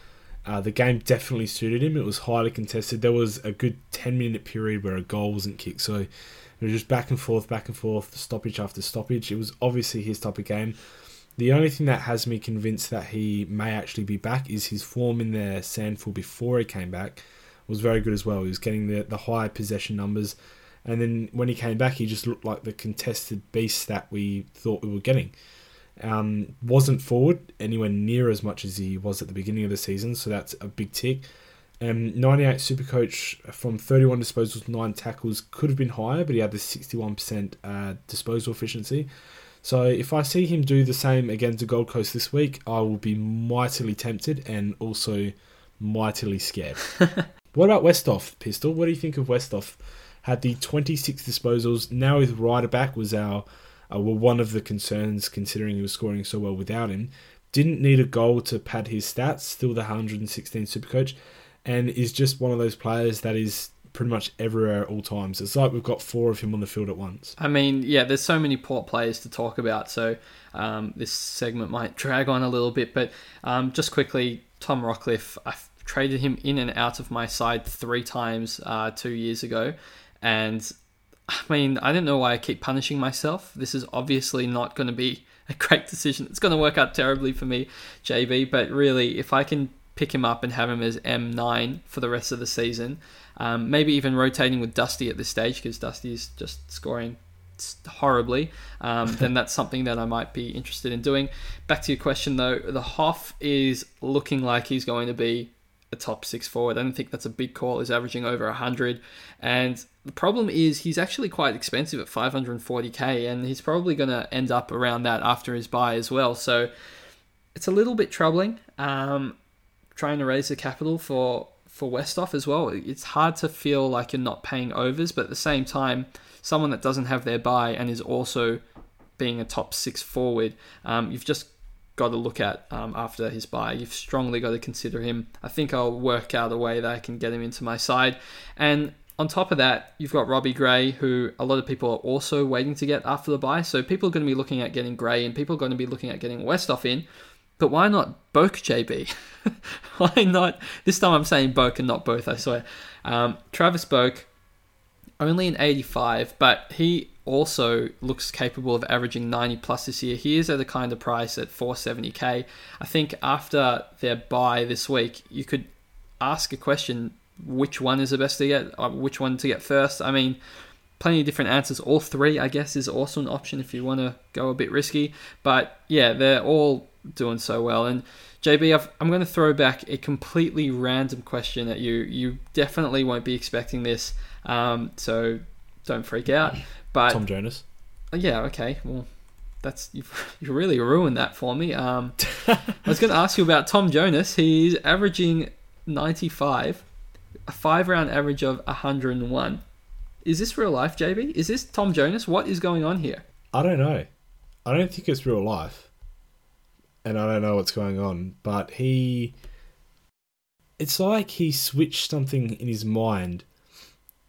Uh, the game definitely suited him. It was highly contested. There was a good 10 minute period where a goal wasn't kicked. So it was just back and forth, back and forth, stoppage after stoppage. It was obviously his type of game. The only thing that has me convinced that he may actually be back is his form in the SANFL before he came back was very good as well. He was getting the, the high possession numbers. And then when he came back, he just looked like the contested beast that we thought we were getting. Um, wasn't forward anywhere near as much as he was at the beginning of the season, so that's a big tick. Um, 98 Supercoach from 31 disposals, 9 tackles could have been higher, but he had the 61% uh, disposal efficiency. So if I see him do the same against the Gold Coast this week, I will be mightily tempted and also mightily scared. what about Westhoff, Pistol? What do you think of Westhoff? Had the 26 disposals. Now his rider back was our uh, were one of the concerns considering he was scoring so well without him. Didn't need a goal to pad his stats, still the 116 Supercoach, and is just one of those players that is pretty much everywhere at all times. It's like we've got four of him on the field at once. I mean, yeah, there's so many port players to talk about, so um, this segment might drag on a little bit, but um, just quickly, Tom Rockliff, I've traded him in and out of my side three times uh, two years ago, and I mean, I don't know why I keep punishing myself. This is obviously not going to be a great decision. It's going to work out terribly for me, JB. But really, if I can pick him up and have him as M9 for the rest of the season, um, maybe even rotating with Dusty at this stage because Dusty is just scoring horribly, um, then that's something that I might be interested in doing. Back to your question though, the Hoff is looking like he's going to be a top six forward. I don't think that's a big call. He's averaging over 100. And the problem is he's actually quite expensive at 540k, and he's probably going to end up around that after his buy as well. So it's a little bit troubling. Um, trying to raise the capital for for Westhoff as well. It's hard to feel like you're not paying overs, but at the same time, someone that doesn't have their buy and is also being a top six forward, um, you've just got to look at um, after his buy. You've strongly got to consider him. I think I'll work out a way that I can get him into my side. And on top of that, you've got Robbie Gray, who a lot of people are also waiting to get after the buy. So people are going to be looking at getting Gray, and people are going to be looking at getting Westhoff in. But why not Boak JB? why not? This time I'm saying Boak and not both, I swear. Um, Travis Boak, only an 85, but he also looks capable of averaging 90 plus this year. He is at a kind of price at 470k. I think after their buy this week, you could ask a question: which one is the best to get? Uh, which one to get first? I mean, plenty of different answers. All three, I guess, is also an option if you want to go a bit risky. But yeah, they're all doing so well. And JB, i am going to throw back a completely random question at you. You definitely won't be expecting this, um, so don't freak out. But Tom Jonas. Yeah. Okay. Well, that's you've, you really ruined that for me. Um, I was going to ask you about Tom Jonas. He's averaging 95, a five round average of 101. Is this real life, JB? Is this Tom Jonas? What is going on here? I don't know. I don't think it's real life. And I don't know what's going on, but he. It's like he switched something in his mind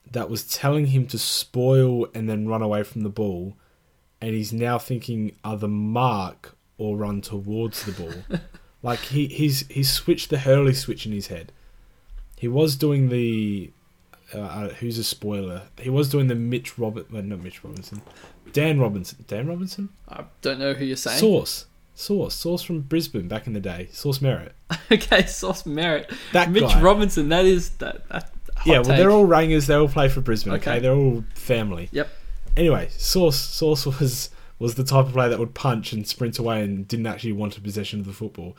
that was telling him to spoil and then run away from the ball, and he's now thinking either mark or run towards the ball. like he he's he's switched the Hurley switch in his head. He was doing the uh, uh who's a spoiler? He was doing the Mitch Robert, well, not Mitch Robinson, Dan Robinson. Dan Robinson. I don't know who you're saying. Sauce. Sauce, Sauce from Brisbane back in the day. Sauce Merrett. okay, Sauce Merrett. That Mitch guy. Robinson. That is that. that yeah, well, take. they're all Rangers. They all play for Brisbane. Okay. okay, they're all family. Yep. Anyway, Sauce Sauce was was the type of player that would punch and sprint away and didn't actually want a possession of the football.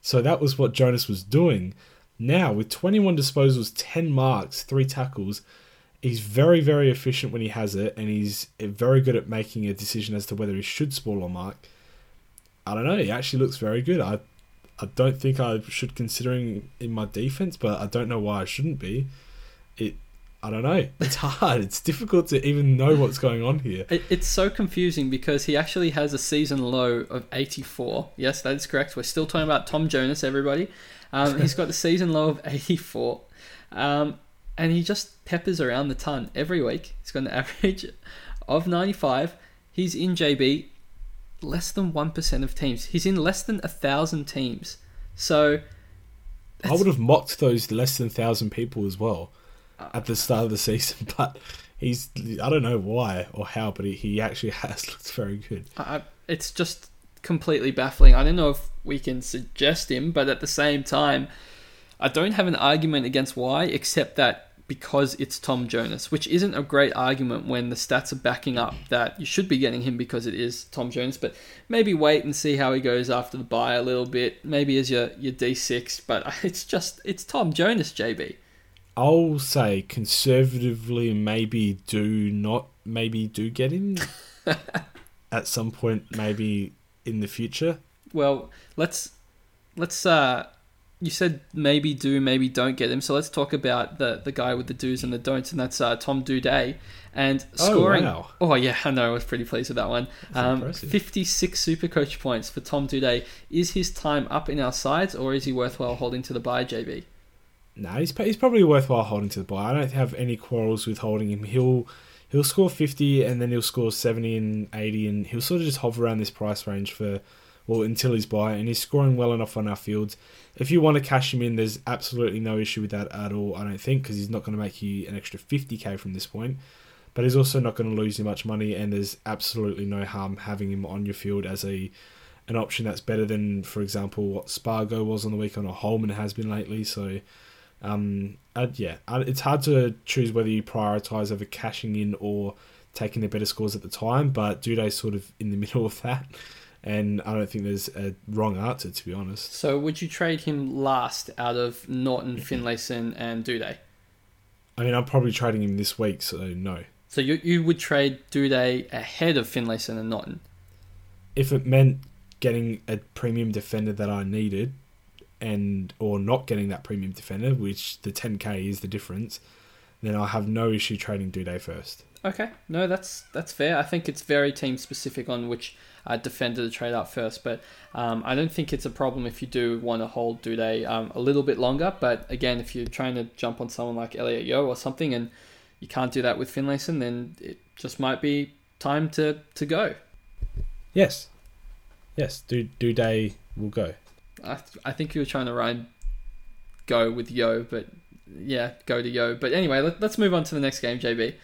So that was what Jonas was doing. Now with 21 disposals, 10 marks, three tackles, he's very very efficient when he has it, and he's very good at making a decision as to whether he should spoil or mark. I don't know. He actually looks very good. I I don't think I should considering in my defense, but I don't know why I shouldn't be. It I don't know. It's hard. It's difficult to even know what's going on here. It, it's so confusing because he actually has a season low of 84. Yes, that is correct. We're still talking about Tom Jonas, everybody. Um, he's got the season low of 84. Um, and he just peppers around the ton every week. He's got an average of 95. He's in JB less than 1% of teams. He's in less than a 1,000 teams. So. I would have mocked those less than 1,000 people as well at the start of the season, but he's I don't know why or how, but he, he actually has looked very good. I, it's just completely baffling. I don't know if we can suggest him, but at the same time, I don't have an argument against why, except that because it's Tom Jonas, which isn't a great argument when the stats are backing up that you should be getting him because it is Tom Jonas. But maybe wait and see how he goes after the buy a little bit. Maybe as your your D six, but it's just it's Tom Jonas, JB. I'll say conservatively, maybe do not, maybe do get him at some point, maybe in the future. Well, let's let's. uh You said maybe do, maybe don't get him. So let's talk about the the guy with the do's and the don'ts, and that's uh, Tom Doedee. And scoring. Oh, wow. oh yeah, I know. I was pretty pleased with that one. Um, Fifty six Super Coach points for Tom Doedee. Is his time up in our sides, or is he worthwhile holding to the buy, JB? No, nah, he's he's probably worthwhile holding to the buy. I don't have any quarrels with holding him. He'll he'll score fifty and then he'll score seventy and eighty, and he'll sort of just hover around this price range for well until he's buy, and he's scoring well enough on our fields. If you want to cash him in, there's absolutely no issue with that at all. I don't think because he's not going to make you an extra fifty k from this point, but he's also not going to lose you much money, and there's absolutely no harm having him on your field as a an option that's better than, for example, what Spargo was on the week weekend or Holman has been lately. So um, yeah, it's hard to choose whether you prioritize over cashing in or taking the better scores at the time, but Doedee's sort of in the middle of that, and I don't think there's a wrong answer to be honest. So, would you trade him last out of Naughton, Finlayson, and Doedee? I mean, I'm probably trading him this week, so no. So you you would trade Doedee ahead of Finlayson and Naughton? If it meant getting a premium defender that I needed, and or not getting that premium defender, which the 10k is the difference, then I'll have no issue trading Doedee first. Okay, no, that's that's fair. I think it's very team specific on which uh, defender to trade up first, but um, I don't think it's a problem if you do want to hold Doedee um, a little bit longer. But again, if you're trying to jump on someone like Elliot Yeo or something, and you can't do that with Finlayson, then it just might be time to to go. Yes, yes, do Doedee will go. I, I think you were trying to rhyme go with yo, but yeah, go to yo. But anyway, let, us move on to the next game, JB.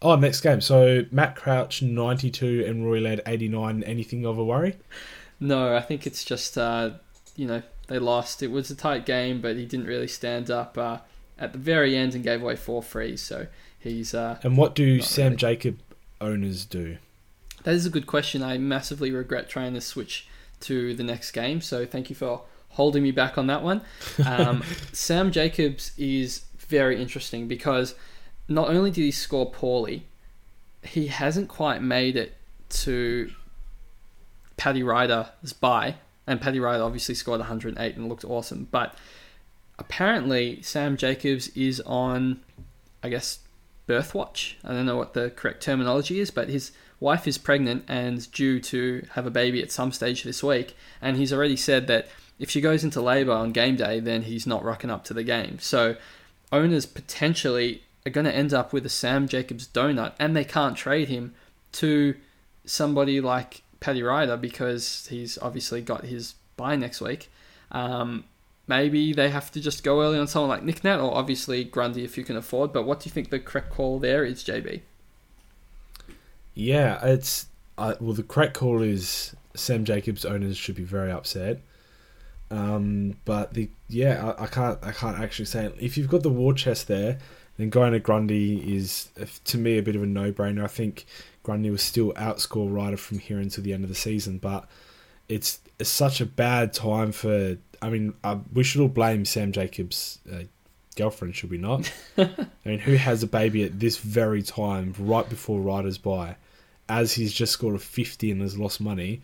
Oh, next game. So Matt Crouch 92 and Rory Laird 89. Anything of a worry? No, I think it's just, uh, you know, they lost. It was a tight game, but he didn't really stand up uh, at the very end and gave away four frees. So he's. Uh, and what do Sam really. Jacob owners do? That is a good question. I massively regret trying to switch to the next game. So thank you for holding me back on that one. Um, Sam Jacobs is very interesting because not only did he score poorly, he hasn't quite made it to Paddy Ryder's buy. And Paddy Ryder obviously scored 108 and looked awesome. But apparently, Sam Jacobs is on, I guess, birth watch. I don't know what the correct terminology is, but his wife is pregnant and due to have a baby at some stage this week, and he's already said that if she goes into labour on game day, then he's not rocking up to the game. So owners potentially are going to end up with a Sam Jacobs donut, and they can't trade him to somebody like Paddy Ryder because he's obviously got his buy next week. Um, maybe they have to just go early on someone like Nick Nat, or obviously Grundy if you can afford. But what do you think the correct call there is, JB? Yeah, it's uh, well. The correct call is Sam Jacobs owners should be very upset. Um, but the yeah, I, I, can't I can't actually say it. if you've got the war chest there, then going to Grundy is to me a bit of a no brainer. I think Grundy will still outscore Ryder from here until the end of the season, but it's, it's such a bad time for. I mean, uh, we should all blame Sam Jacobs' uh, girlfriend, should we not? I mean, who has a baby at this very time, right before Ryder's buy? as he's just scored a 50 and has lost money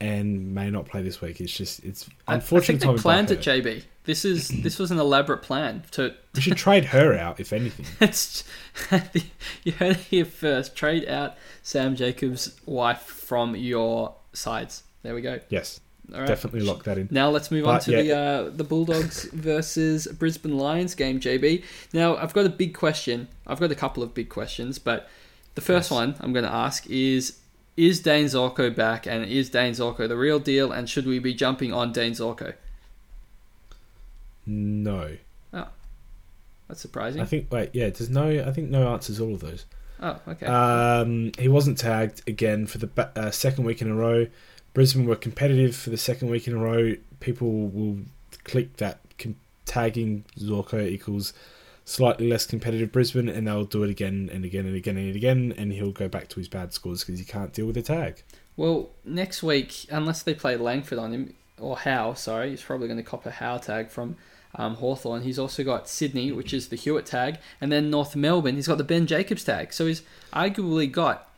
and may not play this week. It's just it's unfortunate. I, think they planned it. JB. This is this was an elaborate plan to. We should trade her out if anything. It's you heard it here first. Trade out Sam Jacobs' wife from your sides. There we go. Yes, All right. definitely lock that in. Now let's move on to yeah. the uh, the Bulldogs versus Brisbane Lions game, JB. Now I've got a big question. I've got a couple of big questions, but the first Yes. one I'm going to ask is: Is Dane Zorko back, and is Dane Zorko the real deal? And should we be jumping on Dane Zorko? No, Oh, That's surprising. I think. Wait, yeah. There's no. I think no answers all of those. oh, okay. Um, he wasn't tagged again for the uh, second week in a row. Brisbane were competitive for the second week in a row. People will click that tagging Zorko equals slightly less competitive Brisbane, and they'll do it again and again and again and again, and he'll go back to his bad scores because he can't deal with the tag. Well, next week, unless they play Langford on him, or Howe, sorry, he's probably going to cop a Howe tag from um, Hawthorn. He's also got Sydney, which is the Hewett tag, and then North Melbourne, he's got the Ben Jacobs tag. So he's arguably got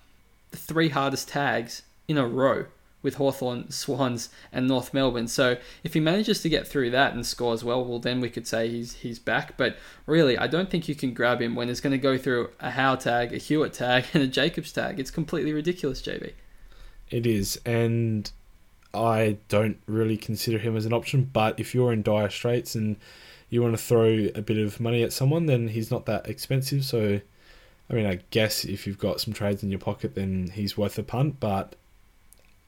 the three hardest tags in a row with Hawthorn, Swans, and North Melbourne. So if he manages to get through that and scores well, well, then we could say he's he's back. But really, I don't think you can grab him when he's going to go through a Howe tag, a Hewett tag, and a Jacobs tag. It's completely ridiculous, JB. It is, and I don't really consider him as an option. But if you're in dire straits and you want to throw a bit of money at someone, then he's not that expensive. So, I mean, I guess if you've got some trades in your pocket, then he's worth a punt. But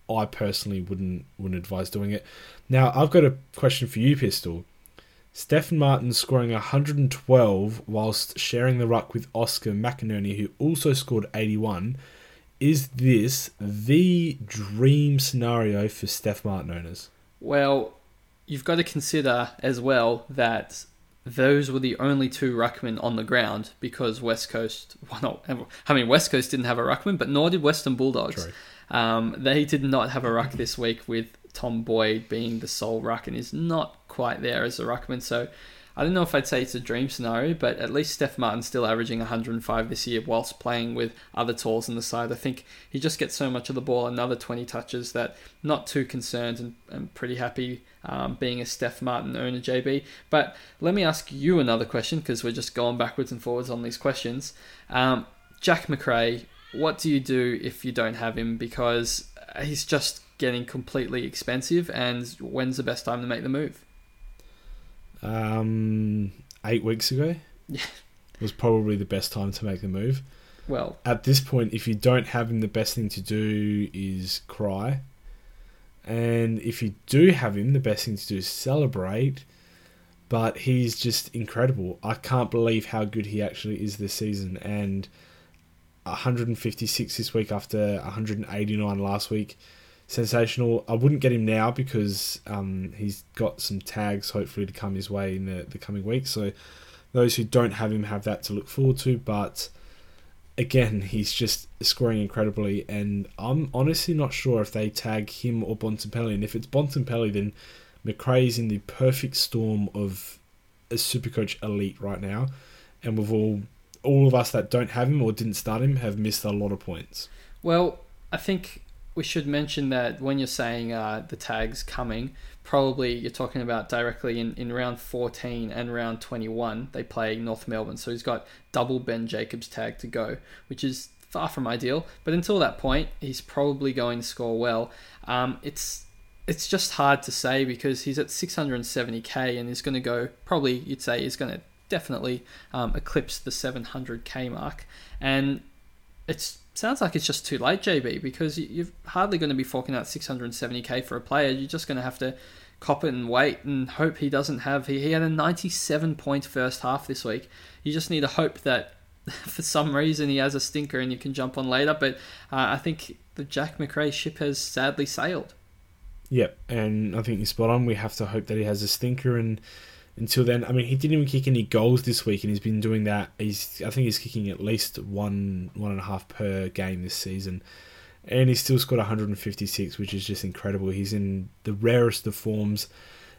I personally wouldn't wouldn't advise doing it. Now, I've got a question for you, Pistol. Stefan Martin scoring 112 whilst sharing the ruck with Oscar McInerney, who also scored 81. Is this the dream scenario for Steph Martin owners? Well, you've got to consider as well that those were the only two ruckmen on the ground because West Coast, well, not, I mean, West Coast didn't have a ruckman, but nor did Western Bulldogs. True. Um, they did not have a ruck this week with Tom Boyd being the sole ruck and is not quite there as a ruckman. So I don't know if I'd say it's a dream scenario, but at least Steph Martin's still averaging 105 this year whilst playing with other tools on the side. I think he just gets so much of the ball, another 20 touches, that not too concerned and, and pretty happy um, being a Steph Martin owner, JB. But let me ask you another question because we're just going backwards and forwards on these questions. Um, Jack Macrae, what do you do if you don't have him? Because he's just getting completely expensive, and when's the best time to make the move? Um, eight weeks ago Yeah. was probably the best time to make the move. Well, At this point, if you don't have him, the best thing to do is cry. And if you do have him, the best thing to do is celebrate. But he's just incredible. I can't believe how good he actually is this season. And 156 this week after 189 last week. Sensational. I wouldn't get him now because um, he's got some tags hopefully to come his way in the, the coming weeks. So those who don't have him have that to look forward to. But again, he's just scoring incredibly, and I'm honestly not sure if they tag him or Bontempelli. And if it's Bontempelli, then Macrae's in the perfect storm of a Supercoach elite right now, and we've all all of us that don't have him or didn't start him have missed a lot of points. Well, I think we should mention that when you're saying uh, the tags coming, probably you're talking about directly in, in round 14 and round 21. They play North Melbourne, so he's got double Ben Jacobs tag to go, which is far from ideal. But until that point, he's probably going to score well. Um, it's it's just hard to say because he's at 670k and he's going to go probably you'd say he's going to definitely um, eclipse the 700k mark and it sounds like it's just too late, JB, because you- you're hardly going to be forking out 670k for a player. You're just going to have to cop it and wait and hope he doesn't have. He, he had a 97 point first half this week. You just need to hope that for some reason he has a stinker and you can jump on later. But uh, I think the Jack Macrae ship has sadly sailed. Yep, and I think you're spot on. We have to hope that he has a stinker, and until then, I mean, he didn't even kick any goals this week, and he's been doing that. He's, I think, he's kicking at least one, one and a half per game this season, and he's still scored 156, which is just incredible. He's in the rarest of forms,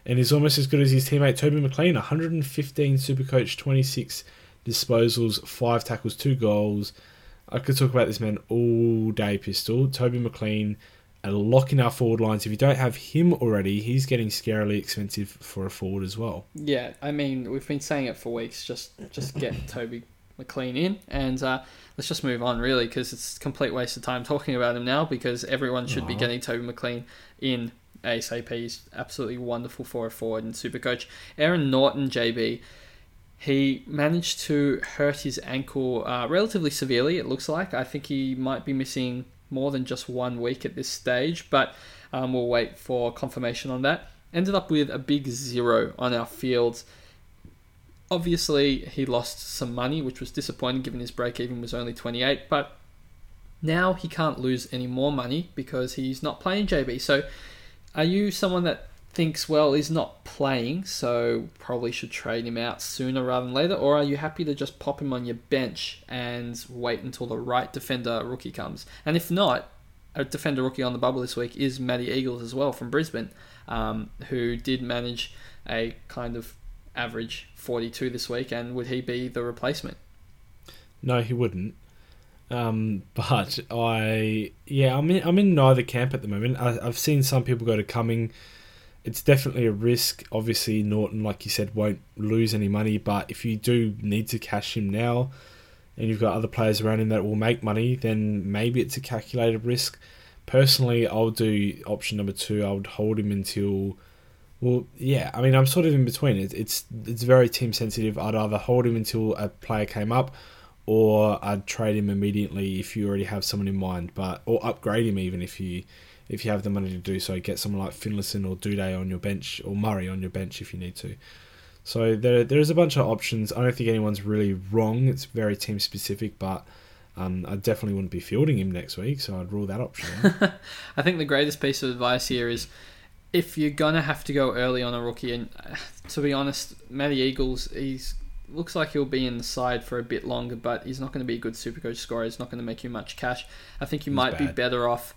and he's almost as good as his teammate Toby McLean. 115 Supercoach, 26 disposals, five tackles, two goals. I could talk about this man all day, Pistol. Toby McLean a lock in our forward lines. If you don't have him already, he's getting scarily expensive for a forward as well. Yeah, I mean we've been saying it for weeks. Just just get Toby McLean in, and uh, let's just move on really because it's a complete waste of time talking about him now because everyone should Aww. be getting Toby McLean in ASAP. He's absolutely wonderful for a forward and super coach. Aaron Naughton, JB. He managed to hurt his ankle uh, relatively severely, it looks like. I think he might be missing more than just one week at this stage, but um, we'll wait for confirmation on that. Ended up with a big zero on our fields. Obviously, he lost some money, which was disappointing given his break even was only 28, but now he can't lose any more money because he's not playing JB. So, are you someone that thinks, well, he's not playing, so probably should trade him out sooner rather than later? Or are you happy to just pop him on your bench and wait until the right defender rookie comes? And if not, a defender rookie on the bubble this week is Matty Eagles as well from Brisbane, um, who did manage a kind of average 42 this week. And would he be the replacement? No, he wouldn't. Um, but I, yeah, I'm in, I'm in neither camp at the moment. I, I've seen some people go to Cumming it's definitely a risk. Obviously, Naughton, like you said, won't lose any money, but if you do need to cash him now and you've got other players around him that will make money, then maybe it's a calculated risk. Personally, I'll do option number two. I would hold him until. Well, yeah, I mean, I'm sort of in between. It's it's it's very team sensitive. I'd either hold him until a player came up, or I'd trade him immediately if you already have someone in mind. But or upgrade him even if you if you have the money to do so, get someone like Finlayson or Doedee on your bench or Murray on your bench if you need to. So there, there's a bunch of options. I don't think anyone's really wrong. It's very team specific, but um, I definitely wouldn't be fielding him next week, so I'd rule that option I think the greatest piece of advice here is if you're gonna have to go early on a rookie, and uh, to be honest, Matty Eagles, he's looks like he'll be in the side for a bit longer, but he's not going to be a good Supercoach scorer. He's not going to make you much cash. I think you he's might bad. be better off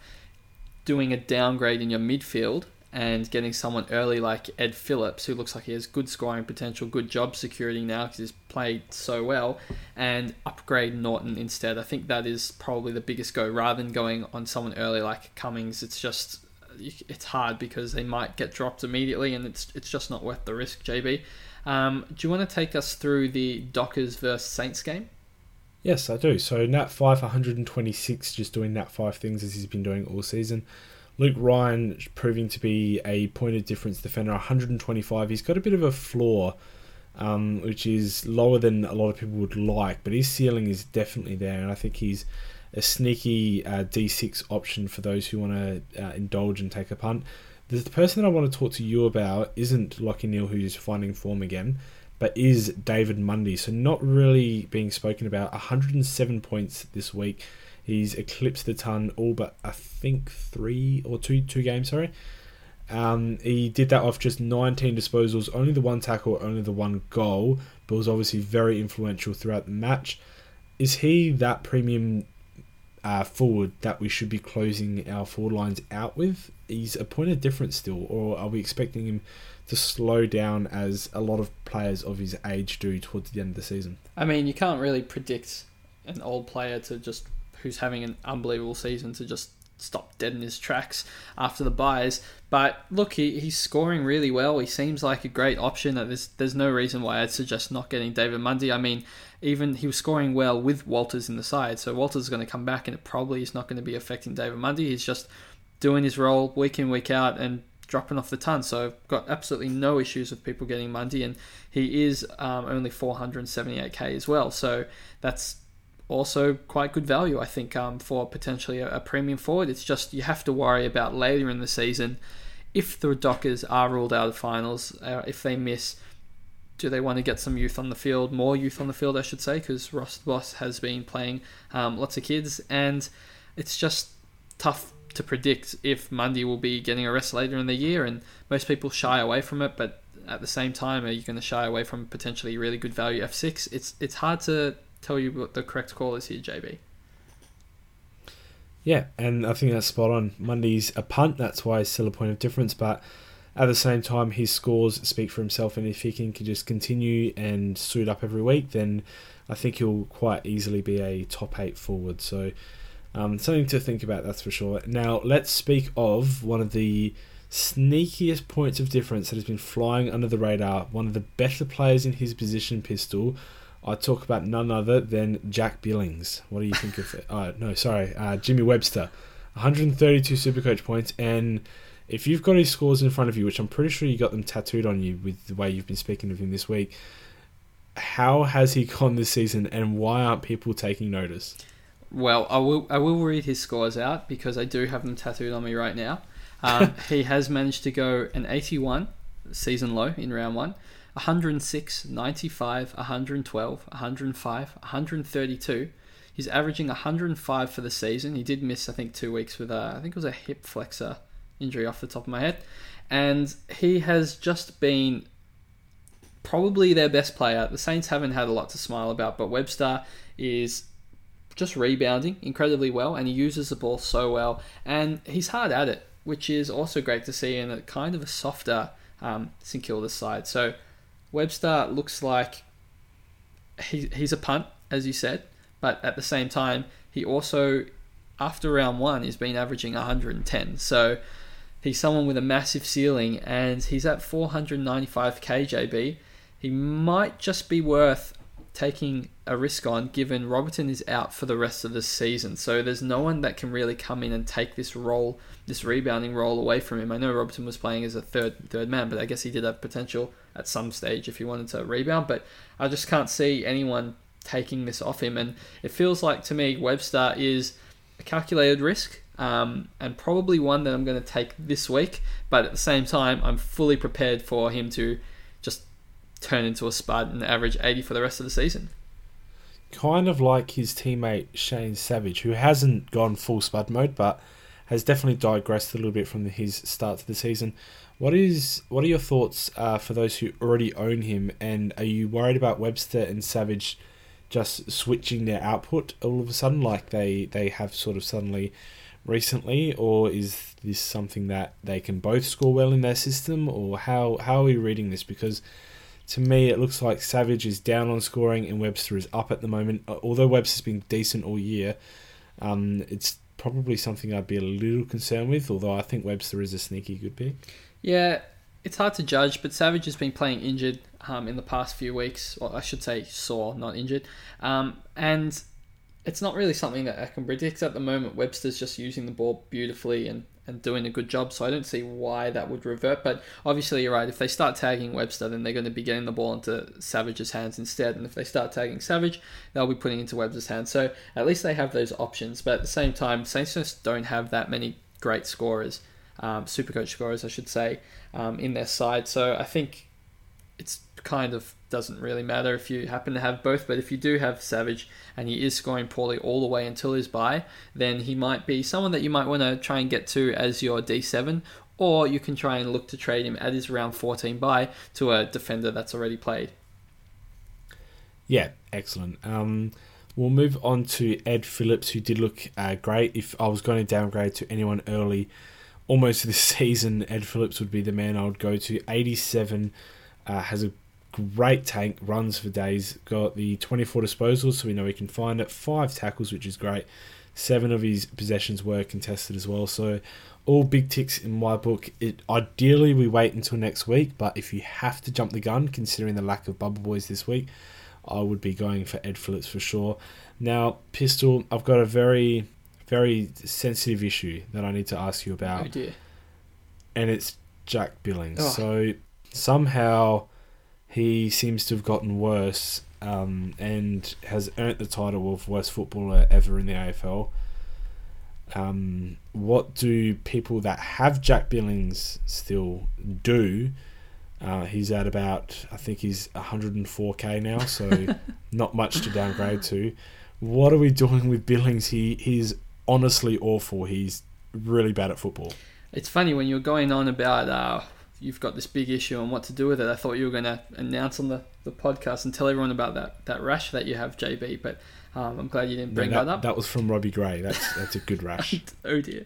doing a downgrade in your midfield and getting someone early like Ed Phillips, who looks like he has good scoring potential, good job security now because he's played so well, and upgrade Naughton instead. I think that is probably the biggest go rather than going on someone early like Cummings. It's just it's hard because they might get dropped immediately, and it's it's just not worth the risk. JB, um, do you want to take us through the Dockers versus Saints game? Yes, I do. So Nat Fyfe 126, just doing Nat Fyfe things as he's been doing all season. Luke Ryan proving to be a point of difference defender, 125. He's got a bit of a flaw, um, which is lower than a lot of people would like, but his ceiling is definitely there, and I think he's a sneaky uh, D6 option for those who want to uh, indulge and take a punt. The person that I want to talk to you about isn't Lachie Neale, who's finding form again but is David Mundy. So not really being spoken about. 107 points this week. He's eclipsed the ton all but I think three or two two games. Sorry. Um, he did that off just 19 disposals, only the one tackle, only the one goal, but was obviously very influential throughout the match. Is he that premium uh, forward that we should be closing our forward lines out with? He's a point of difference still, or are we expecting him to slow down as a lot of players of his age do towards the end of the season. I mean, you can't really predict an old player to just who's having an unbelievable season to just stop dead in his tracks after the buys. But look, he, he's scoring really well. He seems like a great option. There's there's no reason why I'd suggest not getting David Mundy. I mean, even he was scoring well with Walters in the side, so Walters is going to come back, and it probably is not going to be affecting David Mundy. He's just doing his role week in week out and dropping off the ton. So I've got absolutely no issues with people getting Mundy, and he is um, only 478k as well. So that's also quite good value, I think, um, for potentially a, a, premium forward. It's just you have to worry about later in the season if the Dockers are ruled out of finals, uh, if they miss. Do they want to get some youth on the field, more youth on the field, I should say, because Ross Boss has been playing um, lots of kids, and it's just tough to predict if Mundy will be getting a rest later in the year, and most people shy away from it. But at the same time, are you going to shy away from potentially really good value F6? It's it's hard to tell you what the correct call is here, JB. Yeah, and I think that's spot on. Mundy's a punt, that's why it's still a point of difference, but at the same time, his scores speak for himself, and if he can, can just continue and suit up every week, then I think he'll quite easily be a top eight forward. So Um, something to think about, that's for sure. Now, let's speak of one of the sneakiest points of difference that has been flying under the radar. One of the better players in his position, Pistol. I talk about none other than Jack Billings. What do you think of it? Oh, no, sorry, uh, Jimmy Webster. 132 Supercoach points, and if you've got his scores in front of you, which I'm pretty sure you got them tattooed on you with the way you've been speaking of him this week, how has he gone this season, and why aren't people taking notice? Well, I will I will read his scores out because I do have them tattooed on me right now. Um, he has managed to go an 81 season low in round one, 106, 95, 112, 105, 132. He's averaging 105 for the season. He did miss, I think, two weeks with a, I think it was a hip flexor injury off the top of my head. And he has just been probably their best player. The Saints haven't had a lot to smile about, but Webster is just rebounding incredibly well and he uses the ball so well and he's hard at it, which is also great to see in a kind of a softer um, St Kilda side. So Webster looks like he, he's a punt, as you said, but at the same time, he also, after round one, he's been averaging 110. So he's someone with a massive ceiling and he's at 495 KJB. He might just be worth taking a risk on given Robertson is out for the rest of the season. So there's no one that can really come in and take this role, this rebounding role away from him. I know Robertson was playing as a third third man, but I guess he did have potential at some stage if he wanted to rebound, but I just can't see anyone taking this off him and it feels like to me Webster is a calculated risk um, and probably one that I'm going to take this week, but at the same time I'm fully prepared for him to just turn into a spud and average 80 for the rest of the season. Kind of like his teammate Shane Savage, who hasn't gone full spud mode, but has definitely digressed a little bit from his start to the season. What is what are your thoughts uh, for those who already own him, and are you worried about Webster and Savage just switching their output all of a sudden, like they they have sort of suddenly recently, or is this something that they can both score well in their system, or how how are we reading this? Because to me, it looks like Savage is down on scoring and Webster is up at the moment. Uh, although Webster's been decent all year, um, it's probably something I'd be a little concerned with. Although I think Webster is a sneaky good pick. Yeah, it's hard to judge, but Savage has been playing injured um, in the past few weeks, or I should say sore, not injured. Um, and it's not really something that I can predict at the moment. Webster's just using the ball beautifully and and doing a good job. So I don't see why that would revert. But obviously, you're right. If they start tagging Webster, then they're going to be getting the ball into Savage's hands instead. And if they start tagging Savage, they'll be putting into Webster's hands. So at least they have those options. But at the same time, Saints just don't have that many great scorers, um, super coach scorers, I should say, um, in their side. So I think it's kind of doesn't really matter if you happen to have both, but if you do have Savage and he is scoring poorly all the way until his bye, then he might be someone that you might want to try and get to as your D7, or you can try and look to trade him at his round 14 bye to a defender that's already played. Yeah, excellent. Um, we'll move on to Ed Phillips, who did look uh, great. If I was going to downgrade to anyone early, almost this season, Ed Phillips would be the man I would go to. 87 uh, has a great tank, runs for days. Got the 24 disposals, so we know he can find it. Five tackles, which is great. Seven of his possessions were contested as well. So all big ticks in my book. It ideally we wait until next week, but if you have to jump the gun, considering the lack of bubble boys this week, I would be going for Ed Phillips for sure. Now, pistol, I've got a very, very sensitive issue that I need to ask you about. Oh dear. And it's Jack Billings. Oh. So somehow he seems to have gotten worse um, and has earned the title of worst footballer ever in the AFL. Um, what do people that have Jack Billings still do? Uh, he's at about, I think he's 104k now, so not much to downgrade to. What are we doing with Billings? He he's honestly awful. He's really bad at football. It's funny when you're going on about uh, you've got this big issue and what to do with it. I thought you were going to announce on the, the podcast and tell everyone about that, that rash that you have, JB. But um, I'm glad you didn't bring that, that, up. That was from Robbie Gray. That's that's a good rash. oh dear.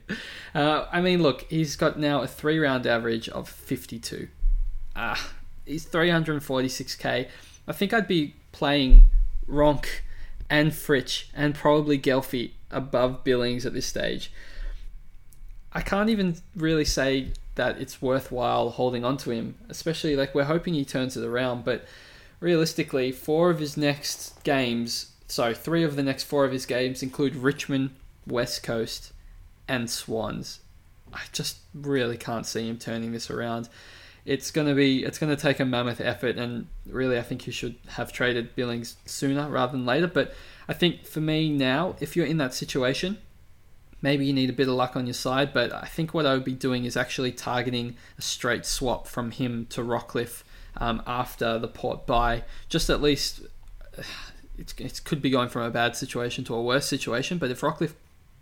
Uh, I mean, look, he's got now a three round average of 52. Ah, he's 346k. I think I'd be playing Ronk and Fritsch and probably Gelfie above Billings at this stage. I can't even really say that it's worthwhile holding on to him, especially like we're hoping he turns it around, but realistically, four of his next games, so three of the next four of his games include Richmond, West Coast, and Swans. I just really can't see him turning this around. It's gonna be it's gonna take a mammoth effort, and really, I think you should have traded Billings sooner rather than later. But I think for me now, if you're in that situation, maybe you need a bit of luck on your side. But I think what I would be doing is actually targeting a straight swap from him to Rockliff um, after the port bye, just at least. It, could be going from a bad situation to a worse situation, but if Rockliff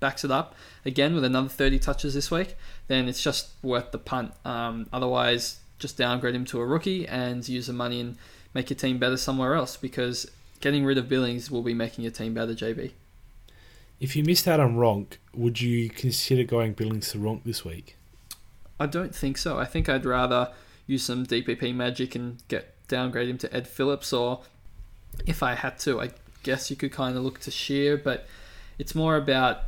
backs it up again with another 30 touches this week, then it's just worth the punt. Um, otherwise, just downgrade him to a rookie and use the money and make your team better somewhere else because getting rid of Billings will be making your team better, JB. If you missed out on Ronk, would you consider going Billings to Ronk this week? I don't think so. I think I'd rather use some DPP magic and get downgrade him to Ed Phillips, or if I had to, I guess you could kind of look to Scheer, but it's more about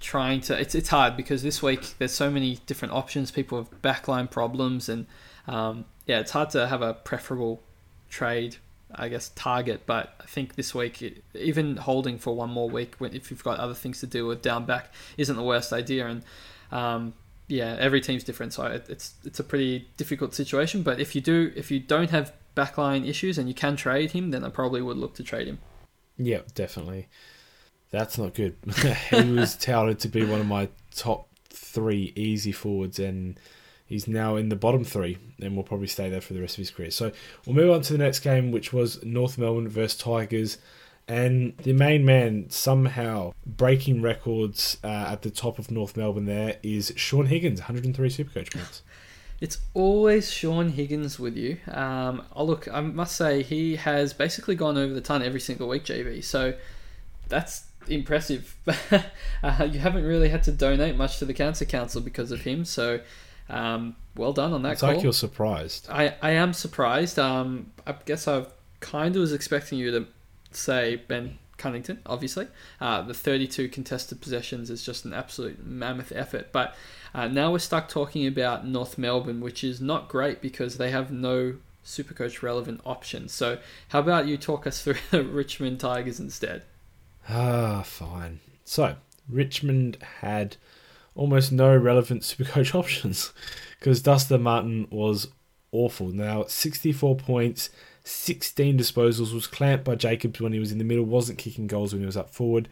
trying to. It's it's hard because this week there's so many different options. People have backline problems, and um, yeah, it's hard to have a preferable trade I guess, target. But I think this week, even holding for one more week, if you've got other things to do with down back, isn't the worst idea. And um, yeah, every team's different, so it's it's a pretty difficult situation. But if you do, if you don't have backline issues and you can trade him, then I probably would look to trade him. Yeah, definitely. That's not good. he was touted to be one of my top three easy forwards, and He's now in the bottom three and will probably stay there for the rest of his career. So we'll move on to the next game, which was North Melbourne versus Tigers. And the main man somehow breaking records uh, at the top of North Melbourne there is Shaun Higgins, 103 Supercoach points. It's always Shaun Higgins with you. Um, oh, look, I must say he has basically gone over the ton every single week, JB. So that's impressive. uh, you haven't really had to donate much to the Cancer Council because of him. So um, well done on that. It's call. like you're surprised. I, I am surprised. Um, I guess I kind of was expecting you to say Ben Cunnington, obviously. Uh, the 32 contested possessions is just an absolute mammoth effort. But uh, now we're stuck talking about North Melbourne, which is not great because they have no Supercoach relevant options. So, how about you talk us through the Richmond Tigers instead? Ah, fine. So, Richmond had almost no relevant Supercoach options because Dustin Martin was awful. Now, 64 points, 16 disposals, was clamped by Jacobs when he was in the middle, wasn't kicking goals when he was up forward.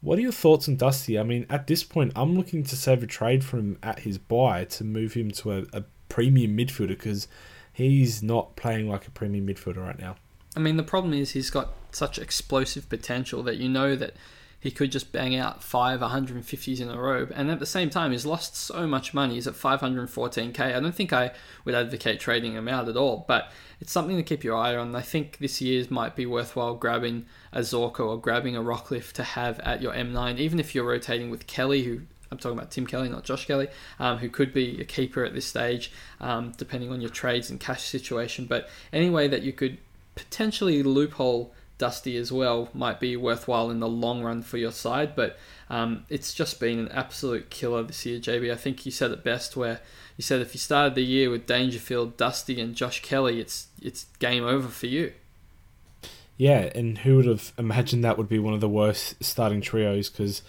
What are your thoughts on Dusty? I mean, at this point, I'm looking to save a trade from him at his bye to move him to a, a premium midfielder because he's not playing like a premium midfielder right now. I mean, the problem is he's got such explosive potential that you know that he could just bang out five 150s in a row. And at the same time, he's lost so much money. He's at 514k. I don't think I would advocate trading him out at all, but it's something to keep your eye on. I think this year's might be worthwhile grabbing a Zorko or grabbing a Rockliff to have at your M9, even if you're rotating with Kelly, who I'm talking about Tim Kelly, not Josh Kelly, um, who could be a keeper at this stage, um, depending on your trades and cash situation. But anyway, that you could potentially loophole Dusty as well might be worthwhile in the long run for your side. But um, it's just been an absolute killer this year, JB. I think you said it best where you said if you started the year with Dangerfield, Dusty, and Josh Kelly, it's it's game over for you. Yeah, and who would have imagined that would be one of the worst starting trios? Because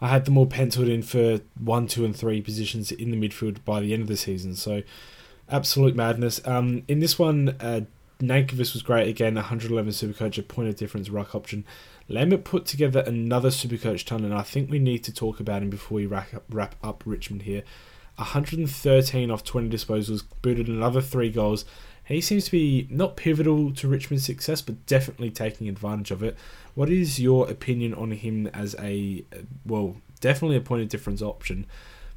I had them all penciled in for one, two, and three positions in the midfield by the end of the season. So absolute madness. Um, in this one, uh, Nankervis was great again, 111 Supercoach, a point of difference ruck option. Lambert put together another Supercoach ton, and I think we need to talk about him before we wrap up, wrap up Richmond here. 113 off 20 disposals, booted another three goals. He seems to be not pivotal to Richmond's success, but definitely taking advantage of it. What is your opinion on him as a, well, definitely a point of difference option,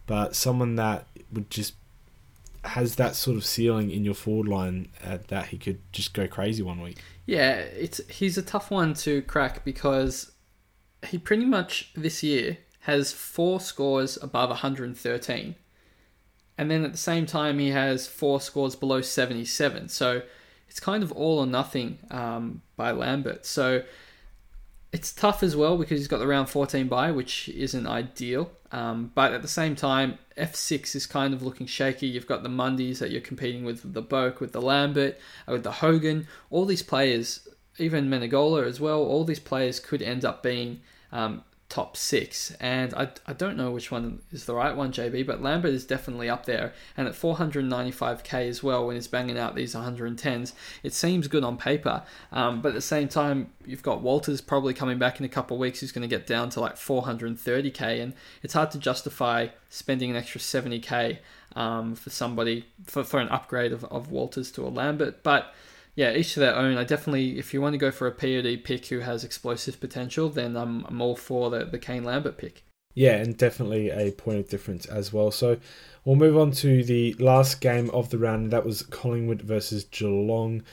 but someone that would just has that sort of ceiling in your forward line uh, that he could just go crazy one week. Yeah, it's he's a tough one to crack because he pretty much this year has four scores above 113. And then at the same time, he has four scores below 77. So it's kind of all or nothing um, by Lambert. So it's tough as well because he's got the round 14 bye, which isn't ideal. Um, but at the same time, F6 is kind of looking shaky. You've got the Mundies that you're competing with, the Boak, with the Lambert, uh, with the Hogan. All these players, even Menegola as well, all these players could end up being um, top six. And I, I don't know which one is the right one, JB, but Lambert is definitely up there. And at 495k as well, when he's banging out these 110s, it seems good on paper. Um, but at the same time, you've got Walters probably coming back in a couple of weeks. He's going to get down to like 430k. And it's hard to justify spending an extra 70k um, for somebody, for, for an upgrade of, of Walters to a Lambert. But yeah, each to their own. I definitely, if you want to go for a POD pick who has explosive potential, then I'm, I'm all for the, the Kane Lambert pick. Yeah, and definitely a point of difference as well. So we'll move on to the last game of the round. That was Collingwood versus Geelong.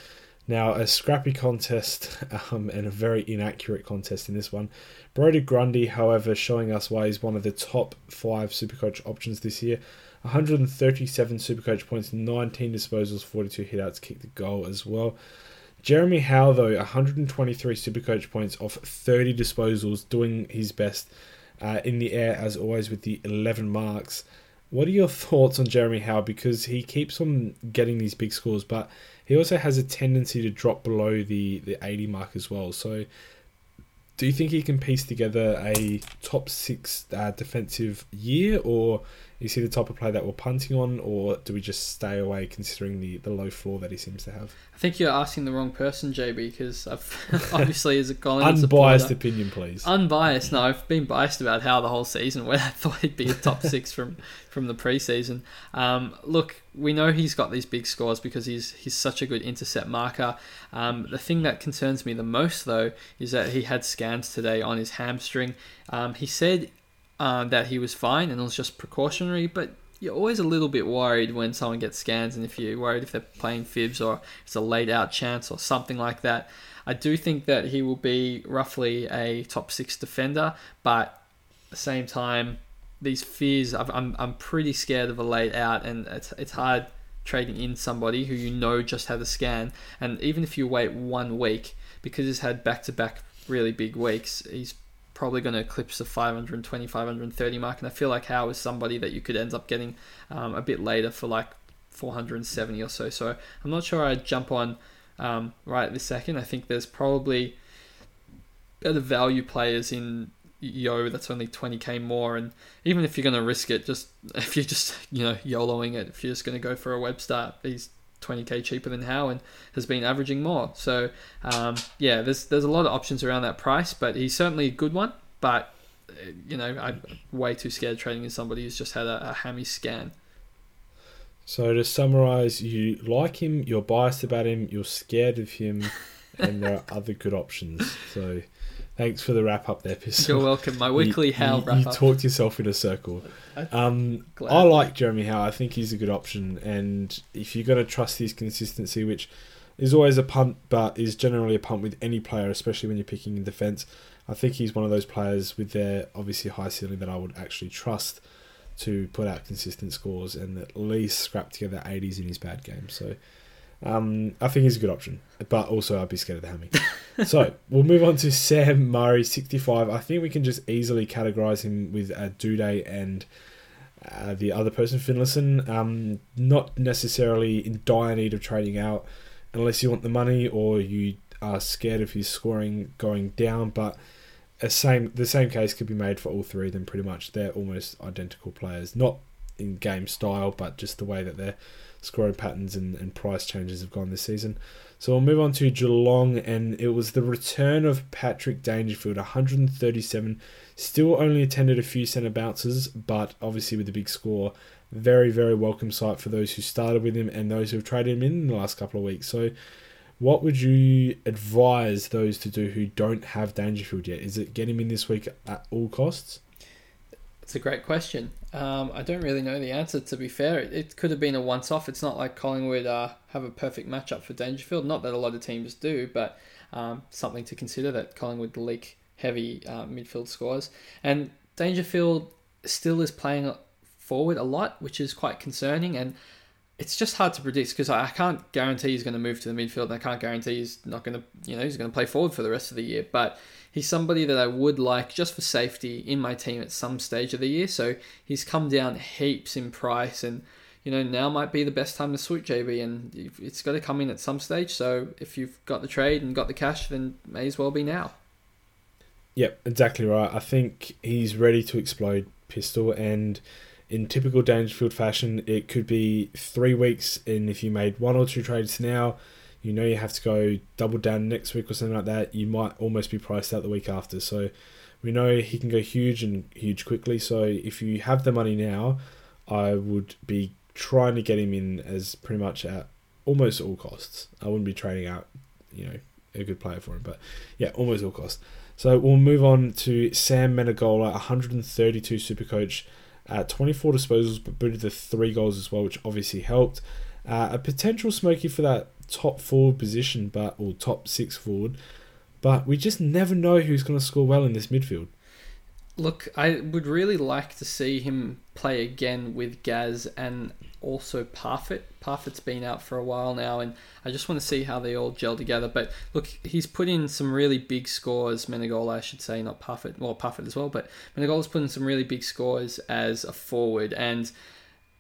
Now, a scrappy contest um, and a very inaccurate contest in this one. Brodie Grundy, however, showing us why he's one of the top five Supercoach options this year. 137 Supercoach points, 19 disposals, 42 hitouts, kicked the goal as well. Jeremy Howe, though, 123 Supercoach points off 30 disposals, doing his best uh, in the air as always with the 11 marks. What are your thoughts on Jeremy Howe? Because he keeps on getting these big scores, but he also has a tendency to drop below the, the 80 mark as well. So, do you think he can piece together a top six uh, defensive year, or is he the type of player that we're punting on, or do we just stay away considering the, the low floor that he seems to have? I think you're asking the wrong person, JB, because I've obviously as a Collingwood unbiased supporter, opinion, please. Unbiased. No, I've been biased about how the whole season where I thought he'd be a top six from from the preseason. Um, look, we know he's got these big scores because he's he's such a good intercept marker. Um, the thing that concerns me the most, though, is that he had scans today on his hamstring. Um, he said uh, that he was fine and it was just precautionary, but you're always a little bit worried when someone gets scans and if you're worried if they're playing fibs or it's a laid out chance or something like that. I do think that he will be roughly a top six defender, but at the same time, these fears, I'm, I'm pretty scared of a laid out, and it's, it's hard trading in somebody who you know just had a scan. And even if you wait one week, because he's had back to back really big weeks, he's probably going to eclipse the 520, 530 mark. And I feel like Howe is somebody that you could end up getting um, a bit later for like 470 or so. So I'm not sure I'd jump on um, right this second. I think there's probably better value players in Yeo that's only 20k more. And even if you're going to risk it, just if you're just, you know, YOLOing it, if you're just going to go for a Webster, he's 20k cheaper than Howe and has been averaging more. So um, yeah, there's there's a lot of options around that price, but he's certainly a good one. But you know, I'm way too scared trading in somebody who's just had a, a hammy scan. So to summarize, you like him, you're biased about him, you're scared of him, and there are other good options. So Thanks for the wrap up there, Pistol. You're welcome. My weekly you, Howe you, wrap you up. talked yourself in a circle. Um, I like Jeremy Howe. I think he's a good option. And if you're going to trust his consistency, which is always a punt, but is generally a punt with any player, especially when you're picking in defence, I think he's one of those players with their obviously high ceiling that I would actually trust to put out consistent scores and at least scrap together 80s in his bad games. So um, I think he's a good option, but also I'd be scared of the hammy. so we'll move on to Sam Murray, 65. I think we can just easily categorise him with uh, Doedee and uh, the other person, Finlayson. Um, not necessarily in dire need of trading out unless you want the money or you are scared of his scoring going down, but a same the same case could be made for all three of them pretty much. They're almost identical players. Not in game style, but just the way that they're scoring patterns and, and price changes have gone this season. So we'll move on to Geelong, and it was the return of Patrick Dangerfield, 137. Still only attended a few centre bounces, but obviously with the big score, very, very welcome sight for those who started with him and those who have traded him in the last couple of weeks. So, what would you advise those to do who don't have Dangerfield yet? Is it get him in this week at all costs? It's a great question. Um, I don't really know the answer, to be fair. It, it could have been a once off. It's not like Collingwood uh, have a perfect matchup for Dangerfield. Not that a lot of teams do, but um, something to consider that Collingwood leak heavy uh, midfield scores. And Dangerfield still is playing forward a lot, which is quite concerning. And it's just hard to predict because I can't guarantee he's going to move to the midfield. And I can't guarantee he's not going to, you know, he's going to play forward for the rest of the year. But he's somebody that I would like just for safety in my team at some stage of the year. So he's come down heaps in price, and you know now might be the best time to swoop JB, and it's got to come in at some stage. So if you've got the trade and got the cash, then may as well be now. Yep, exactly right. I think he's ready to explode pistol and in typical Dangerfield fashion, it could be three weeks, and if you made one or two trades now, you know you have to go double down next week or something like that. You might almost be priced out the week after. So we know he can go huge and huge quickly. So if you have the money now, I would be trying to get him in as pretty much at almost all costs. I wouldn't be trading out, you know, a good player for him, but yeah, almost all costs. So we'll move on to Sam Menegola, 132 super coach uh, 24 disposals, but booted the three goals as well, which obviously helped. Uh, a potential smoky for that top forward position, but or top six forward, but we just never know who's going to score well in this midfield. Look, I would really like to see him play again with Gaz and also Parfitt. Parfitt's been out for a while now, and I just want to see how they all gel together. But look, he's put in some really big scores. Menegola, I should say, not Parfitt, well, Parfitt as well, but Menegola's put in some really big scores as a forward, and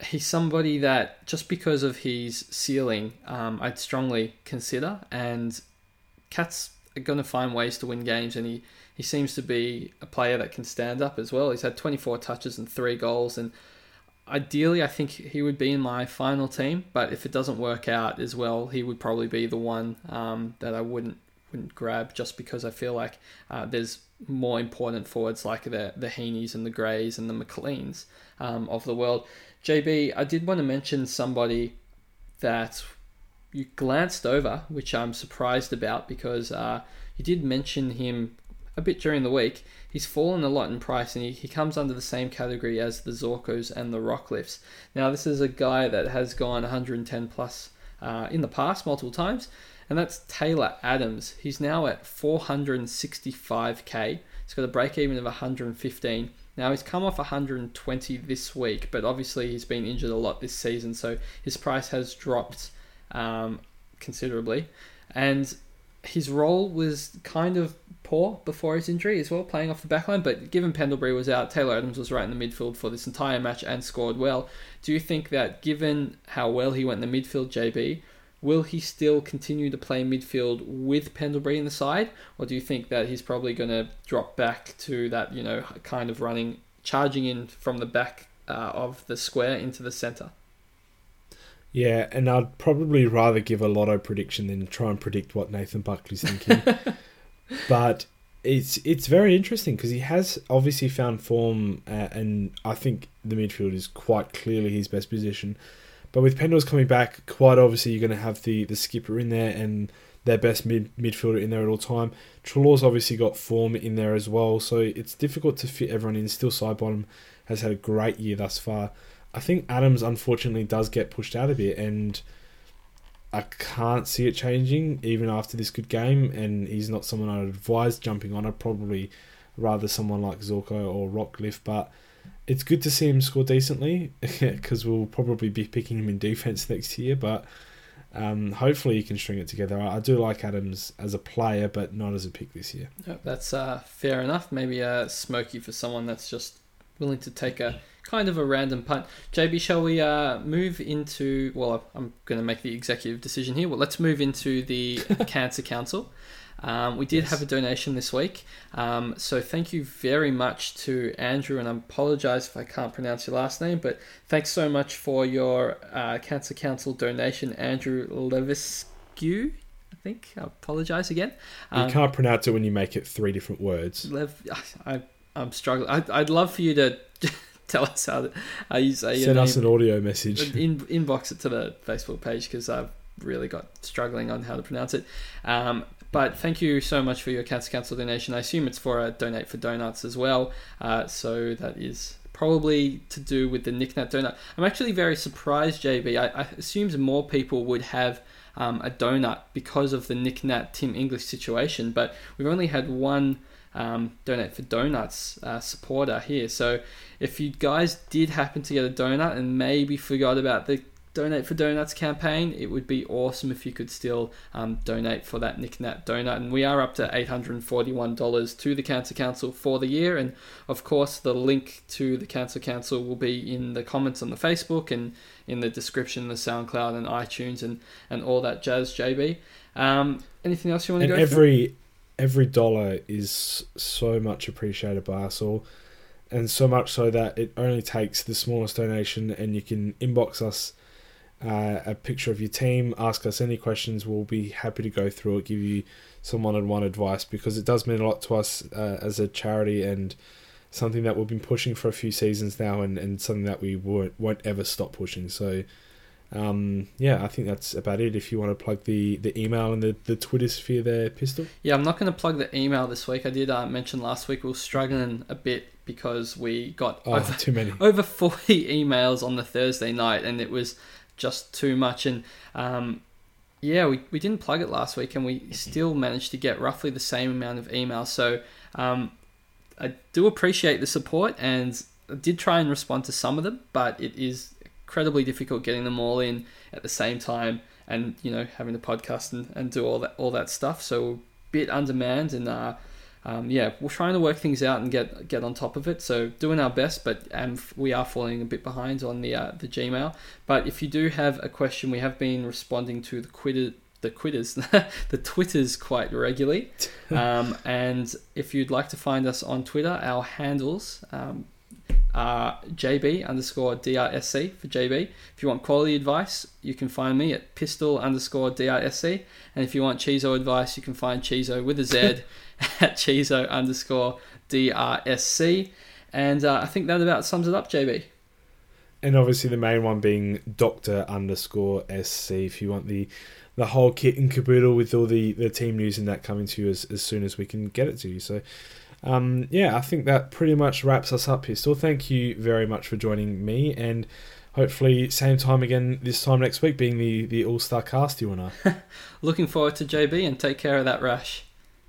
he's somebody that just because of his ceiling, um, I'd strongly consider. And Cats are going to find ways to win games, and he he seems to be a player that can stand up as well. He's had 24 touches and three goals, and ideally, I think he would be in my final team. But if it doesn't work out as well, he would probably be the one um, that I wouldn't wouldn't grab just because I feel like uh, there's more important forwards like the the Heeney's and the Grays and the McLeans um, of the world. JB, I did want to mention somebody that you glanced over, which I'm surprised about because uh, you did mention him a bit during the week. He's fallen a lot in price and he, he comes under the same category as the Zorkos and the Rockliffs. Now, this is a guy that has gone 110 plus uh, in the past multiple times, and that's Taylor Adams. He's now at 465k. He's got a break even of 115. Now he's come off 120 this week, but obviously he's been injured a lot this season, so his price has dropped um, considerably. And his role was kind of poor before his injury as well, playing off the backline. But given Pendlebury was out, Taylor Adams was right in the midfield for this entire match and scored well. Do you think that given how well he went in the midfield, JB, will he still continue to play midfield with Pendlebury in the side, or do you think that he's probably going to drop back to that, you know, kind of running, charging in from the back uh, of the square into the centre? Yeah, and I'd probably rather give a lotto prediction than try and predict what Nathan Buckley's thinking. but it's it's very interesting because he has obviously found form, uh, and I think the midfield is quite clearly his best position. But with Pendles coming back, quite obviously you're going to have the, the skipper in there and their best mid midfielder in there at all time. Treloar's obviously got form in there as well, so it's difficult to fit everyone in. Still, Sidebottom has had a great year thus far. I think Adams unfortunately does get pushed out a bit, and I can't see it changing even after this good game. And he's not someone I'd advise jumping on. I'd probably rather someone like Zorko or Rockliff, but it's good to see him score decently because we'll probably be picking him in defense next year. But um, hopefully he can string it together. I, do like Adams as a player, but not as a pick this year. Yep, that's uh, fair enough. Maybe a smoky for someone that's just willing to take a kind of a random punt. JB, shall we uh, move into? Well, I'm going to make the executive decision here. Well, let's move into the Cancer Council. Um, we did yes. have a donation this week, um, so thank you very much to Andrew, and I apologise if I can't pronounce your last name, but thanks so much for your uh, Cancer Council donation, Andrew Leviscu. I think I apologise again. Um, you can't pronounce it when you make it three different words. Lev, I, I'm struggling. I, I'd love for you to tell us how, to, how you say Send us an audio message. In, inbox it to the Facebook page because I've really got struggling on how to pronounce it. Um, but thank you so much for your Cancer Council donation. I assume it's for a donate for donuts as well. Uh, so that is probably to do with the Nic Nat donut. I'm actually very surprised, JB. I, I more people would have um, a donut because of the Nic Nat Tim English situation, but we've only had one um, donate for donuts uh, supporter here. So if you guys did happen to get a donut and maybe forgot about the donate for donuts campaign it would be awesome if you could still um, donate for that nick nat donut. And we are up to $841 to the cancer council for the year. And of course the link to the cancer council will be in the comments on the facebook and in the description the soundcloud and itunes and, and all that jazz jb um, anything else you want to and go every through? every dollar is so much appreciated by us all. And so much so that it only takes the smallest donation and you can inbox us uh, a picture of your team, ask us any questions. We'll be happy to go through it, give you some one on one advice because it does mean a lot to us uh, as a charity and something that we've been pushing for a few seasons now and, and something that we won't, won't ever stop pushing. So, um, yeah, I think that's about it. If you want to plug the, the email and the, the Twitter sphere there, Pistol. Yeah, I'm not going to plug the email this week. I did uh, mention last week we were struggling a bit because we got oh, over, too many. over 40 emails on the Thursday night and it was just too much. And um, yeah, we, we didn't plug it last week and we still managed to get roughly the same amount of emails. So um, I do appreciate the support and I did try and respond to some of them, but it is incredibly difficult getting them all in at the same time and you know having the podcast and, and do all that all that stuff so a bit undermanned and uh, um, yeah, we're trying to work things out and get get on top of it. So doing our best, but um, we are falling a bit behind on the uh, the Gmail. But if you do have a question, we have been responding to the quitter the quitters the twitters quite regularly um, and if you'd like to find us on twitter our handles um, are jb underscore drsc for jb if you want quality advice you can find me at pistol underscore drsc and if you want chizo advice you can find chizo with a z at Chizo underscore DRSC. And uh, I think that about sums it up, JB. And obviously the main one being Doctor underscore SC if you want the the whole kit and caboodle with all the, the team news and that coming to you as, as soon as we can get it to you. So um, yeah, I think that pretty much wraps us up here. Still, thank you very much for joining me and hopefully same time again this time next week being the, the all-star cast you and I. Looking forward to JB and take care of that rash.